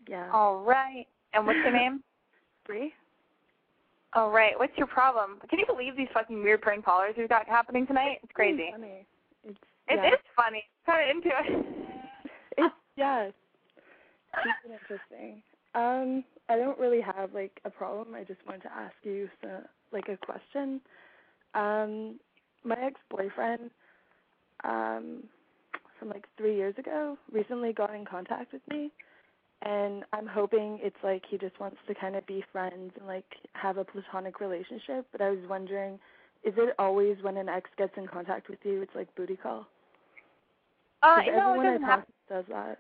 Yeah. All right. And what's your name? Bree. All right. What's your problem? Can you believe these fucking weird prank callers we've got happening tonight? It's crazy. Funny. It yeah. is funny. Kind of into it. It's yeah. It's interesting. Um, I don't really have like a problem. I just wanted to ask you so, like a question. Um, my ex-boyfriend, um, from like three years ago, recently got in contact with me, and I'm hoping it's like he just wants to kind of be friends and like have a platonic relationship. But I was wondering, is it always when an ex gets in contact with you, it's like booty call? Uh, know, it doesn't have. to does that.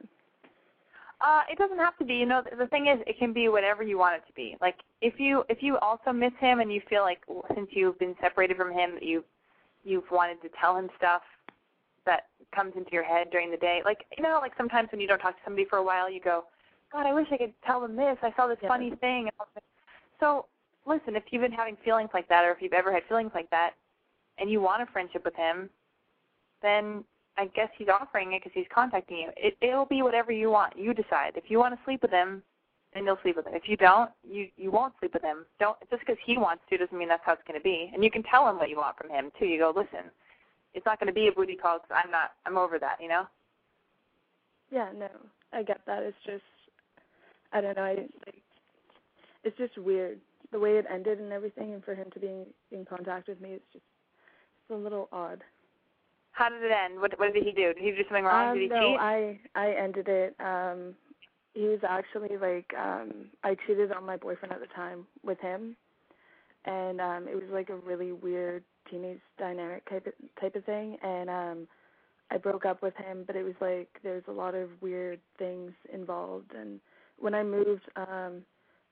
Uh, it doesn't have to be. You know, the, the thing is, it can be whatever you want it to be. Like if you if you also miss him and you feel like since you've been separated from him, that you you've wanted to tell him stuff that comes into your head during the day. Like you know, like sometimes when you don't talk to somebody for a while, you go, God, I wish I could tell them this. I saw this funny thing. So listen, if you've been having feelings like that, or if you've ever had feelings like that, and you want a friendship with him, then I guess he's offering it because he's contacting you. It it'll be whatever you want. You decide. If you want to sleep with him, then you'll sleep with him. If you don't, you you won't sleep with him. Don't just because he wants to doesn't mean that's how it's going to be. And you can tell him what you want from him too. You go, listen, it's not going to be a booty call because I'm not. I'm over that. You know. Yeah, no, I get that. It's just, I don't know. I like, it's just weird the way it ended and everything, and for him to be in, in contact with me, it's just, it's a little odd. How did it end? What what did he do? Did he do something wrong? Um, did he no, cheat? I I ended it. Um, he was actually like, um, I cheated on my boyfriend at the time with him, and um, it was like a really weird teenage dynamic type of, type of thing, and um, I broke up with him, but it was like there's a lot of weird things involved, and when I moved um,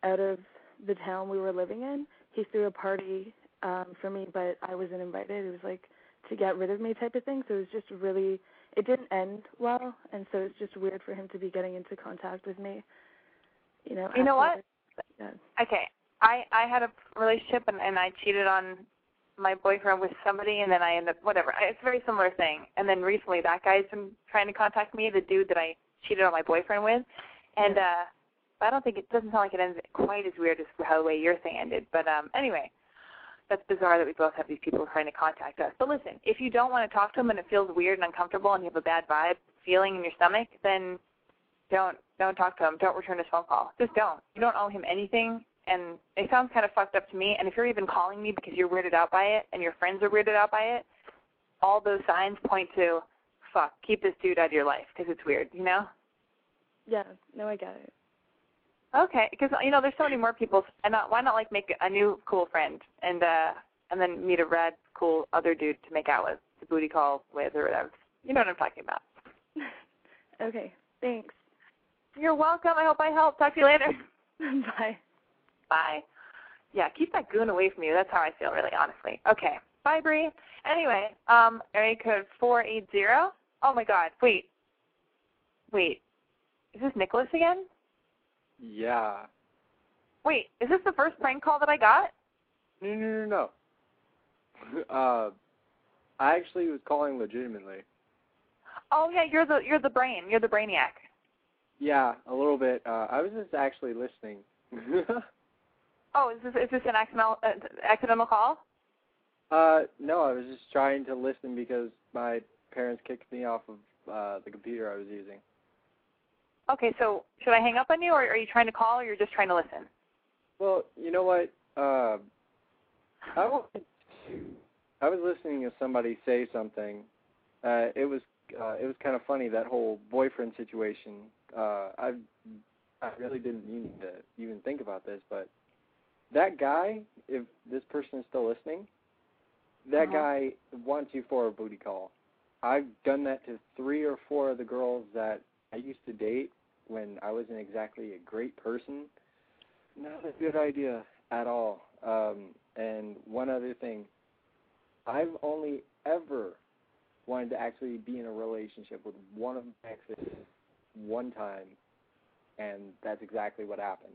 out of the town we were living in, he threw a party um, for me, but I wasn't invited. It was like to get rid of me type of thing. So it was just really it didn't end well and so it's just weird for him to be getting into contact with me. You know. You know what? Yeah. Okay. I I had a relationship and and I cheated on my boyfriend with somebody and then I ended up whatever. It's a very similar thing. And then recently that guy's been trying to contact me, the dude that I cheated on my boyfriend with. And uh I don't think it doesn't sound like it ends quite as weird as how the way your thing ended. But um, anyway, that's bizarre that we both have these people trying to contact us. But listen, if you don't want to talk to them and it feels weird and uncomfortable and you have a bad vibe feeling in your stomach, then don't don't talk to him. Don't return his phone call. Just don't. You don't owe him anything. And it sounds kind of fucked up to me. And if you're even calling me because you're weirded out by it and your friends are weirded out by it, all those signs point to, fuck, keep this dude out of your life because it's weird. You know? Yeah. No, I get it. Okay, because you know there's so many more people, and why not like make a new cool friend and uh and then meet a rad cool other dude to make out with, to booty call with or whatever. You know what I'm talking about. Okay. Thanks. You're welcome. I hope I helped. Talk to you later. Bye. Bye. Yeah, keep that goon away from you. That's how I feel, really, honestly. Okay. Bye, Bree. Anyway, um, area code four eight zero. Oh my God. Wait. Wait. Is this Nicholas again? Yeah. Wait. Is this the first prank call that I got? No, no, no, no. uh, I actually was calling legitimately. Oh yeah, you're the you're the brain. You're the brainiac. Yeah, a little bit. Uh, I was just actually listening. Oh, is this is this an accidental uh, accidental call? uh, no, I was just trying to listen because my parents kicked me off of uh, the computer I was using. Okay, so should I hang up on you, or are you trying to call, or you're just trying to listen? Well, you know what? Uh, I was I was listening to somebody say something. Uh, it was uh, it was kind of funny that whole boyfriend situation. Uh, I I really didn't mean to even think about this, but that guy, if this person is still listening, that Uh-huh. guy wants you for a booty call. I've done that to three or four of the girls that I used to date when I wasn't exactly a great person. Not a good idea at all. Um, and one other thing, I've only ever wanted to actually be in a relationship with one of my exes one time, and that's exactly what happened.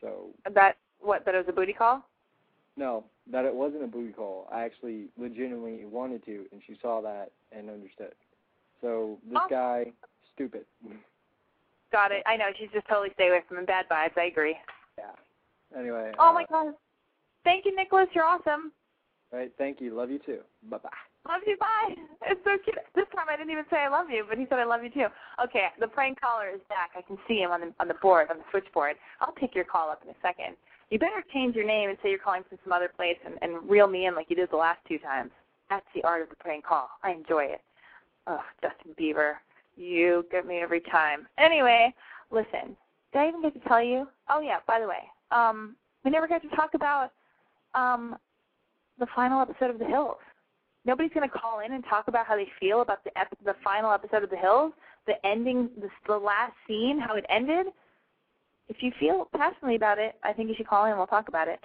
So That what? That it was a booty call? no, that it wasn't a booty call. I actually legitimately wanted to, and she saw that and understood. So this guy, stupid. Got it. I know. She's just totally stay away from him. Bad vibes. I agree. Yeah. Anyway. Oh uh, my God. Thank you, Nicholas. You're awesome. Right. Thank you. Love you too. Bye bye. Love you. Bye. It's so cute. This time I didn't even say I love you, but he said I love you too. Okay. The prank caller is back. I can see him on the on the board on the switchboard. I'll pick your call up in a second. You better change your name and say you're calling from some other place and, and reel me in like you did the last two times. That's the art of the prank call. I enjoy it. Oh, Justin Bieber, you get me every time. Anyway, listen. Did I even get to tell you? Oh yeah. By the way, um, we never got to talk about um the final episode of The Hills. Nobody's going to call in and talk about how they feel about the ep- the final episode of The Hills, the ending, the, the last scene, how it ended. If you feel passionately about it, I think you should call in and we'll talk about it.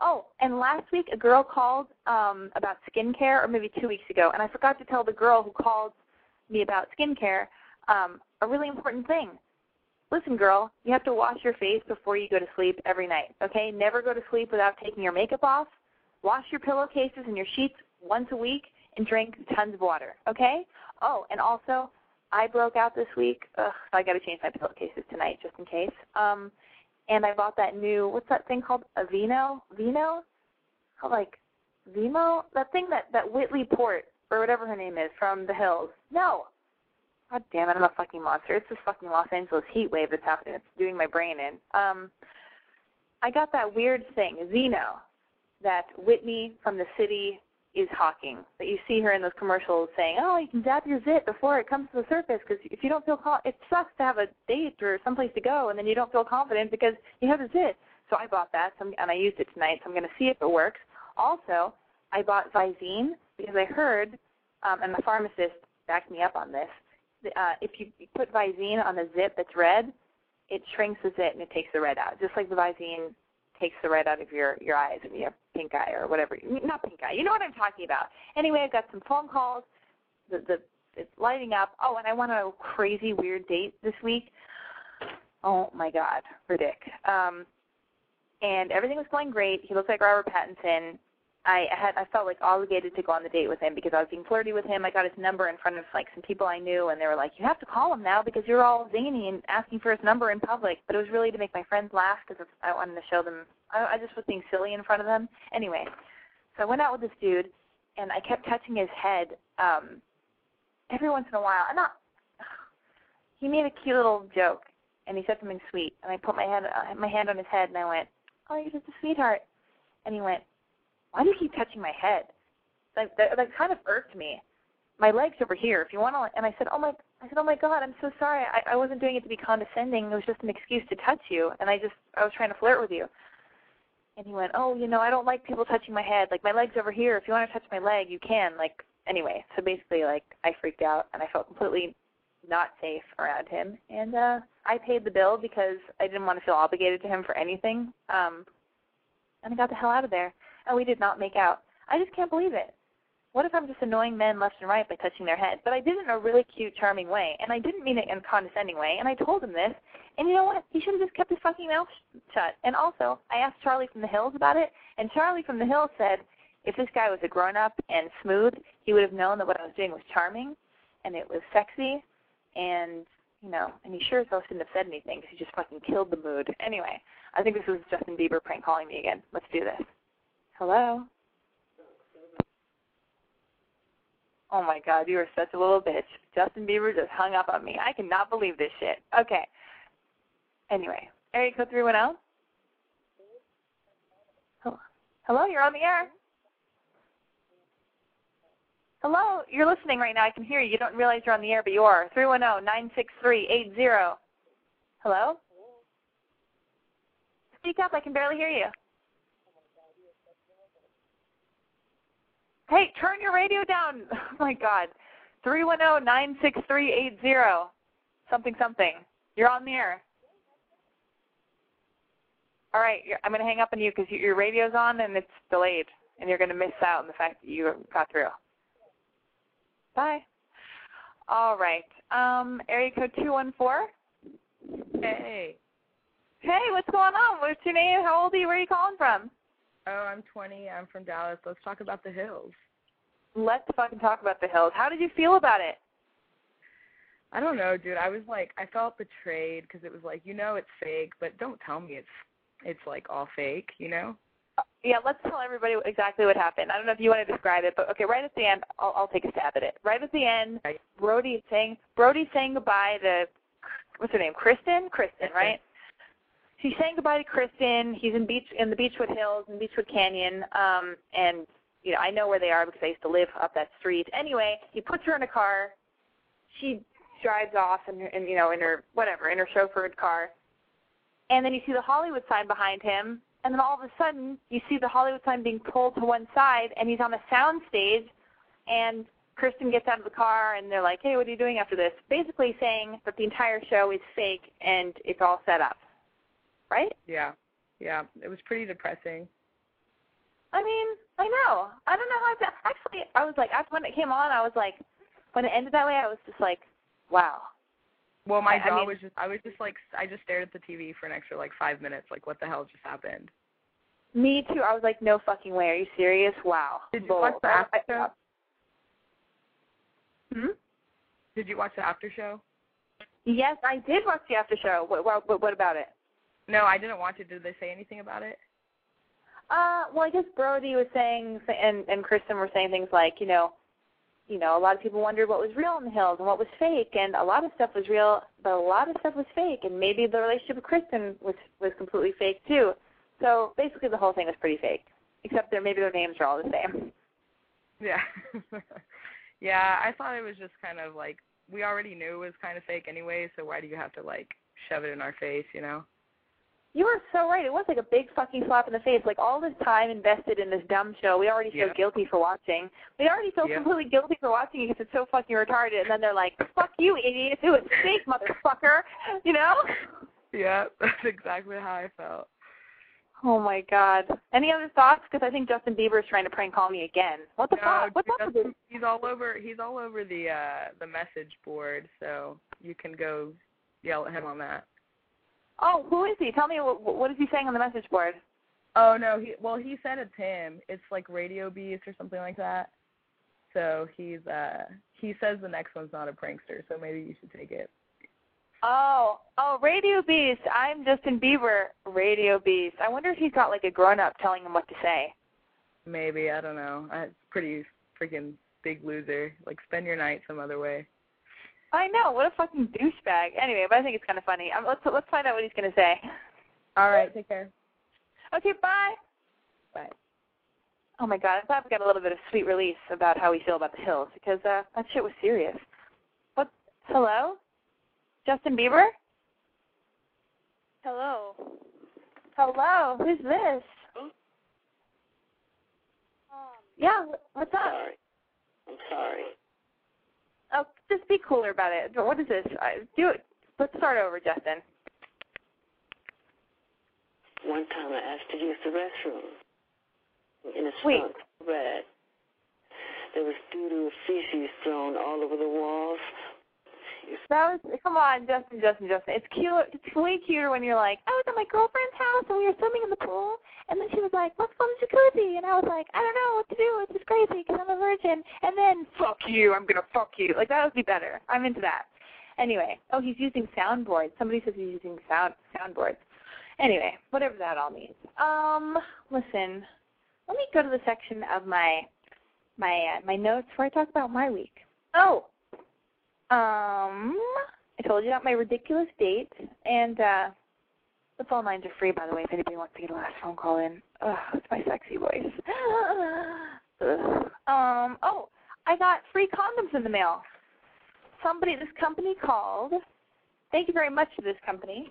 Oh, and last week a girl called um, about skincare, or maybe two weeks ago, and I forgot to tell the girl who called me about skincare um, a really important thing. Listen, girl, you have to wash your face before you go to sleep every night. Okay, never go to sleep without taking your makeup off. Wash your pillowcases and your sheets once a week, and drink tons of water. Okay? Oh, and also, I broke out this week. Ugh, I got to change my pillowcases tonight just in case. Um, and I bought that new what's that thing called? A Vino? Vino? Called like Vimo? That thing that that Whitley Port or whatever her name is from the hills. No. God damn it, I'm a fucking monster. It's this fucking Los Angeles heat wave that's happening. It's doing my brain in. Um I got that weird thing, Zeno, that Whitney from the city is hawking. That you see her in those commercials saying, "Oh, you can dab your zit before it comes to the surface because if you don't feel con- it sucks to have a date or someplace to go and then you don't feel confident because you have a zit." So I bought that, so and I used it tonight. So I'm going to see if it works. Also, I bought Visine because I heard, um, and the pharmacist backed me up on this. Uh, if you put Visine on a zit that's red, it shrinks the zit and it takes the red out, just like the Visine takes the red out of your your eyes if you have pink eye or whatever. Not pink eye. You know what I'm talking about. Anyway, I've got some phone calls. The the it's lighting up. Oh, and I went on a crazy weird date this week. Oh my God, for Dick. Um, and everything was going great. He looked like Robert Pattinson. I had I felt like obligated to go on the date with him because I was being flirty with him. I got his number in front of like some people I knew, and they were like, "You have to call him now because you're all zany and asking for his number in public." But it was really to make my friends laugh because I wanted to show them. I, I just was being silly in front of them. Anyway, so I went out with this dude, and I kept touching his head um, every once in a while. And not. He made a cute little joke, and he said something sweet, and I put my head uh, my hand on his head, and I went, "Oh, you're just a sweetheart." And he went, why do you keep touching my head? Like that, that kind of irked me. My legs over here. If you want to, and I said, oh my, I said, oh my God, I'm so sorry. I, I wasn't doing it to be condescending. It was just an excuse to touch you, and I just, I was trying to flirt with you. And he went, oh, you know, I don't like people touching my head. Like my legs over here. If you want to touch my leg, you can. Like anyway. So basically, like I freaked out, and I felt completely not safe around him, and uh I paid the bill because I didn't want to feel obligated to him for anything. Um, and I got the hell out of there Oh, and we did not make out. I just can't believe it. What if I'm just annoying men left and right by touching their head? But I did it in a really cute, charming way, and I didn't mean it in a condescending way, and I told him this, and you know what? He should have just kept his fucking mouth shut. And also, I asked Charlie from the Hills about it, and Charlie from the Hills said if this guy was a grown-up and smooth, he would have known that what I was doing was charming, and it was sexy, and you know, and he sure as hell shouldn't have said anything because he just fucking killed the mood. Anyway, I think this was Justin Bieber prank calling me again. Let's do this. Hello? Oh my god, you are such a little bitch. Justin Bieber just hung up on me. I cannot believe this shit. Okay. Anyway, area code 310? Hello, you're on the air. Hello, you're listening right now. I can hear you. You don't realize you're on the air, but you are. 310-963-80. Hello? Speak up. I can barely hear you. Hey, turn your radio down. Oh my God. Three one zero nine six three eight zero. Something something. You're on the air. All right, I'm going to hang up on you because your radio's on and it's delayed, and you're going to miss out on the fact that you got through. Bye. All right. Um, area code two one four. Hey. Hey, what's going on? What's your name? How old are you? Where are you calling from? Oh, I'm 20. I'm from Dallas. Let's talk about the hills. Let's fucking talk about the hills. How did you feel about it? I don't know, dude. I was like, I felt betrayed because it was like, you know, it's fake, but don't tell me it's it's like all fake, you know? Uh, yeah, let's tell everybody exactly what happened. I don't know if you want to describe it, but okay, right at the end, I'll, I'll take a stab at it. Right at the end, Brody saying Brody's saying goodbye to what's her name, Kristin, Kristin, right? He's saying goodbye to Kristin. He's in beach in the Beachwood Hills in Beachwood Canyon, um, and you know I know where they are because I used to live up that street. Anyway, he puts her in a car. She drives off her, in you know in her whatever in her chauffeured car, and then you see the Hollywood sign behind him, and then all of a sudden you see the Hollywood sign being pulled to one side, and he's on a sound stage, and Kristin gets out of the car, and they're like, "Hey, what are you doing after this?" Basically saying that the entire show is fake and it's all set up right? Yeah. Yeah. It was pretty depressing. I mean, I know. I don't know how to actually I was like after when it came on I was like when it ended that way I was just like, Wow. Well my I, jaw I mean, was just I was just like I just stared at the TV for an extra like five minutes, like what the hell just happened? Me too. I was like, No fucking way, are you serious? Wow. Did you Bull. watch the after show? Hmm? Did you watch the after show? Yes, I did watch the after show. What what what about it? No, I didn't watch it. Did they say anything about it? Uh, well, I guess Brody was saying, and and Kristin were saying things like, you know, you know, a lot of people wondered what was real in the hills and what was fake, and a lot of stuff was real, but a lot of stuff was fake, and maybe the relationship with Kristin was was completely fake too. So basically, the whole thing was pretty fake, except their maybe their names are all the same. Yeah. yeah, I thought it was just kind of like we already knew it was kind of fake anyway, so why do you have to like shove it in our face, you know? You are so right. It was like a big fucking slap in the face. Like all this time invested in this dumb show, we already feel Yep. guilty for watching. We already feel Yep. completely guilty for watching it because it's so fucking retarded. And then they're like, "Fuck you, idiot! It was fake, motherfucker!" You know? Yeah, that's exactly how I felt. Oh my god. Any other thoughts? Because I think Justin Bieber is trying to prank call me again. What the No, fuck? What's dude, up with this? he's all over he's all over the uh the message board, so you can go yell at him on that. Oh, who is he? Tell me what, what is he saying on the message board? Oh no, he well he said it's him. It's like Radio Beast or something like that. So he's uh he says the next one's not a prankster, so maybe you should take it. Oh, oh, Radio Beast. I'm Justin Bieber. Radio Beast. I wonder if he's got like a grown up telling him what to say. Maybe I don't know. I- It's pretty freaking big loser. Like spend your night some other way. I know. What a fucking douchebag. Anyway, but I think it's kind of funny. Um, let's let's find out what he's gonna say. All right, take care. Okay, bye. Bye. Oh my god, I'm glad we got a little bit of sweet release about how we feel about the hills because uh, that shit was serious. What? Hello? Justin Bieber? Hello. Hello? Who's this? Yeah, what's up? Sorry. I'm sorry. Just be cooler about it. What is this? Do it. Let's start over, Justin. One time I asked to use the restroom, Wait. stunk so bad. There was doo-doo feces thrown all over the walls. That was come on, Justin, Justin, Justin. It's cute. It's way cuter when you're like, I was at my girlfriend's house and we were swimming in the pool, and then she was like, let's go to the jacuzzi, and I was like, I don't know what to do. It's just crazy because I'm a virgin. And then fuck you, I'm gonna fuck you. Like that would be better. I'm into that. Anyway, oh, he's using soundboards. Somebody says he's using sound soundboards. Anyway, whatever that all means. Um, listen, let me go to the section of my my uh, my notes where I talk about my week. Oh, um, I told you about my ridiculous date, and uh, the phone lines are free, by the way, if anybody wants to get a last phone call in. Ugh, it's my sexy voice. Um, oh, I got free condoms in the mail. Somebody, this company called. Thank you very much to this company.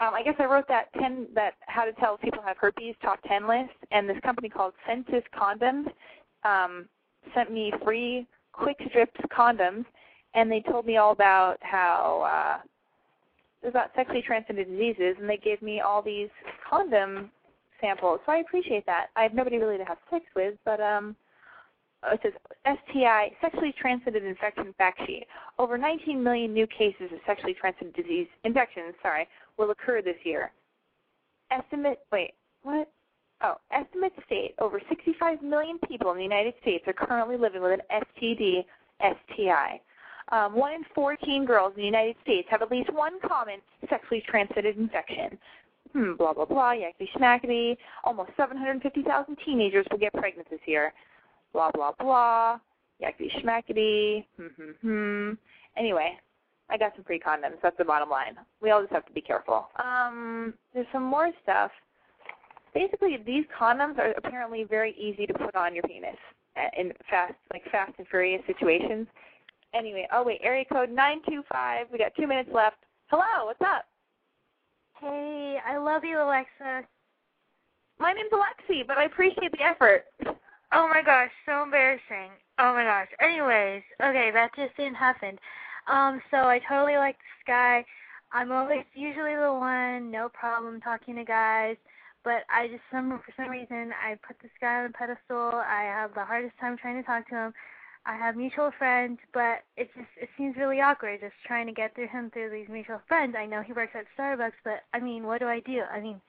Um, I guess I wrote that ten that how to tell people have herpes top ten list, and this company called Sensis Condoms um, sent me free quick strips condoms, and they told me all about how uh, it was about sexually transmitted diseases, and they gave me all these condom samples. So I appreciate that. I have nobody really to have sex with, but um, it says STI, sexually transmitted infection fact sheet. Over 19 million new cases of sexually transmitted disease infections, sorry, will occur this year. Estimate, wait, what? Oh, estimates state over 65 million people in the United States are currently living with an STD, STI. Um, one in 14 girls in the United States have at least one common sexually transmitted infection. Hmm, blah, blah, blah, yakety schmackety. Almost 750,000 teenagers will get pregnant this year. Blah, blah, blah, yakety schmackety. Hmm, hmm, hmm. Anyway, I got some free condoms. That's the bottom line. We all just have to be careful. Um, there's some more stuff. Basically, these condoms are apparently very easy to put on your penis uh, in fast, like fast and furious situations. Anyway, oh wait, area code nine two five. We got two minutes left. Hello, what's up? Hey, I love you, Alexa. My name's Alexi, but I appreciate the effort. Oh my gosh, so embarrassing. Oh my gosh. Anyways, okay, that just didn't happen. Um, so I totally like this guy. I'm always usually the one, no problem talking to guys. But I just some for some reason I put this guy on a pedestal. I have the hardest time trying to talk to him. I have mutual friends, but it just it seems really awkward just trying to get through him through these mutual friends. I know he works at Starbucks, but I mean, what do I do? I mean,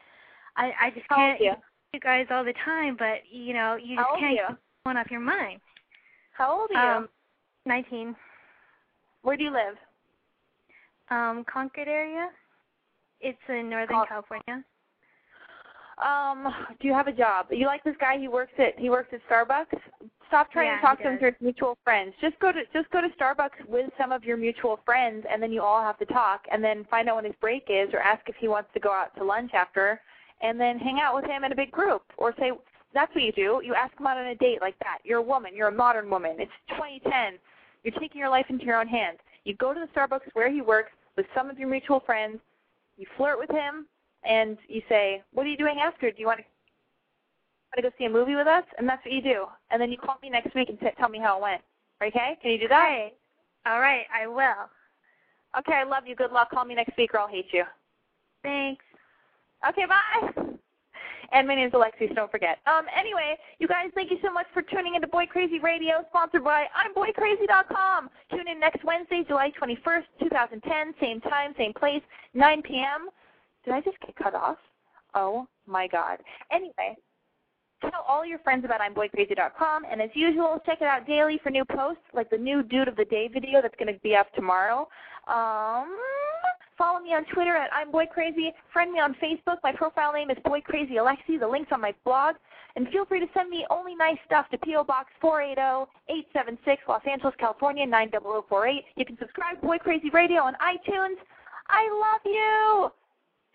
I I just How can't you? you guys all the time, but you know, you just can't you? get one off your mind. How old are you? Um, 19. Where do you live? Um, Concord area. It's in Northern California. Um, do you have a job? You like this guy? He works at he works at Starbucks. Stop trying Yeah, to talk to him through mutual friends. Just go to just go to Starbucks with some of your mutual friends, and then you all have to talk, and then find out when his break is, or ask if he wants to go out to lunch after, and then hang out with him in a big group, or say that's what you do. You ask him out on a date like that. You're a woman. You're a modern woman. It's 2010. You're taking your life into your own hands. You go to the Starbucks where he works with some of your mutual friends. You flirt with him, and you say, "What are you doing after? Do you want to want to go see a movie with us?" And that's what you do. And then you call me next week and t- tell me how it went. Okay? Can you do that? Hey. All right, I will. Okay, I love you. Good luck. Call me next week or I'll hate you. Thanks. Okay, bye. And my name's Alexi, so don't forget. Um, anyway, you guys, thank you so much for tuning into Boy Crazy Radio, sponsored by I'mBoyCrazy.com. Tune in next Wednesday, July 21st, 2010, same time, same place, 9 p.m. Did I just get cut off? Oh my God. Anyway, tell all your friends about I'mBoyCrazy.com, and as usual, check it out daily for new posts, like the new Dude of the Day video that's going to be up tomorrow. Um, follow me on Twitter at I'm Boy Crazy. Friend me on Facebook. My profile name is Boy Crazy Alexi. The link's on my blog. And feel free to send me only nice stuff to P.O. Box 480-876, Los Angeles, California 90048. You can subscribe to Boy Crazy Radio on iTunes. I love you.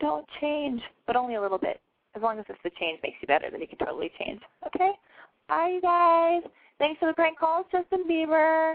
Don't change, but only a little bit. As long as if the change makes you better, then you can totally change. Okay? Bye, you guys. Thanks for the prank calls, Justin Bieber.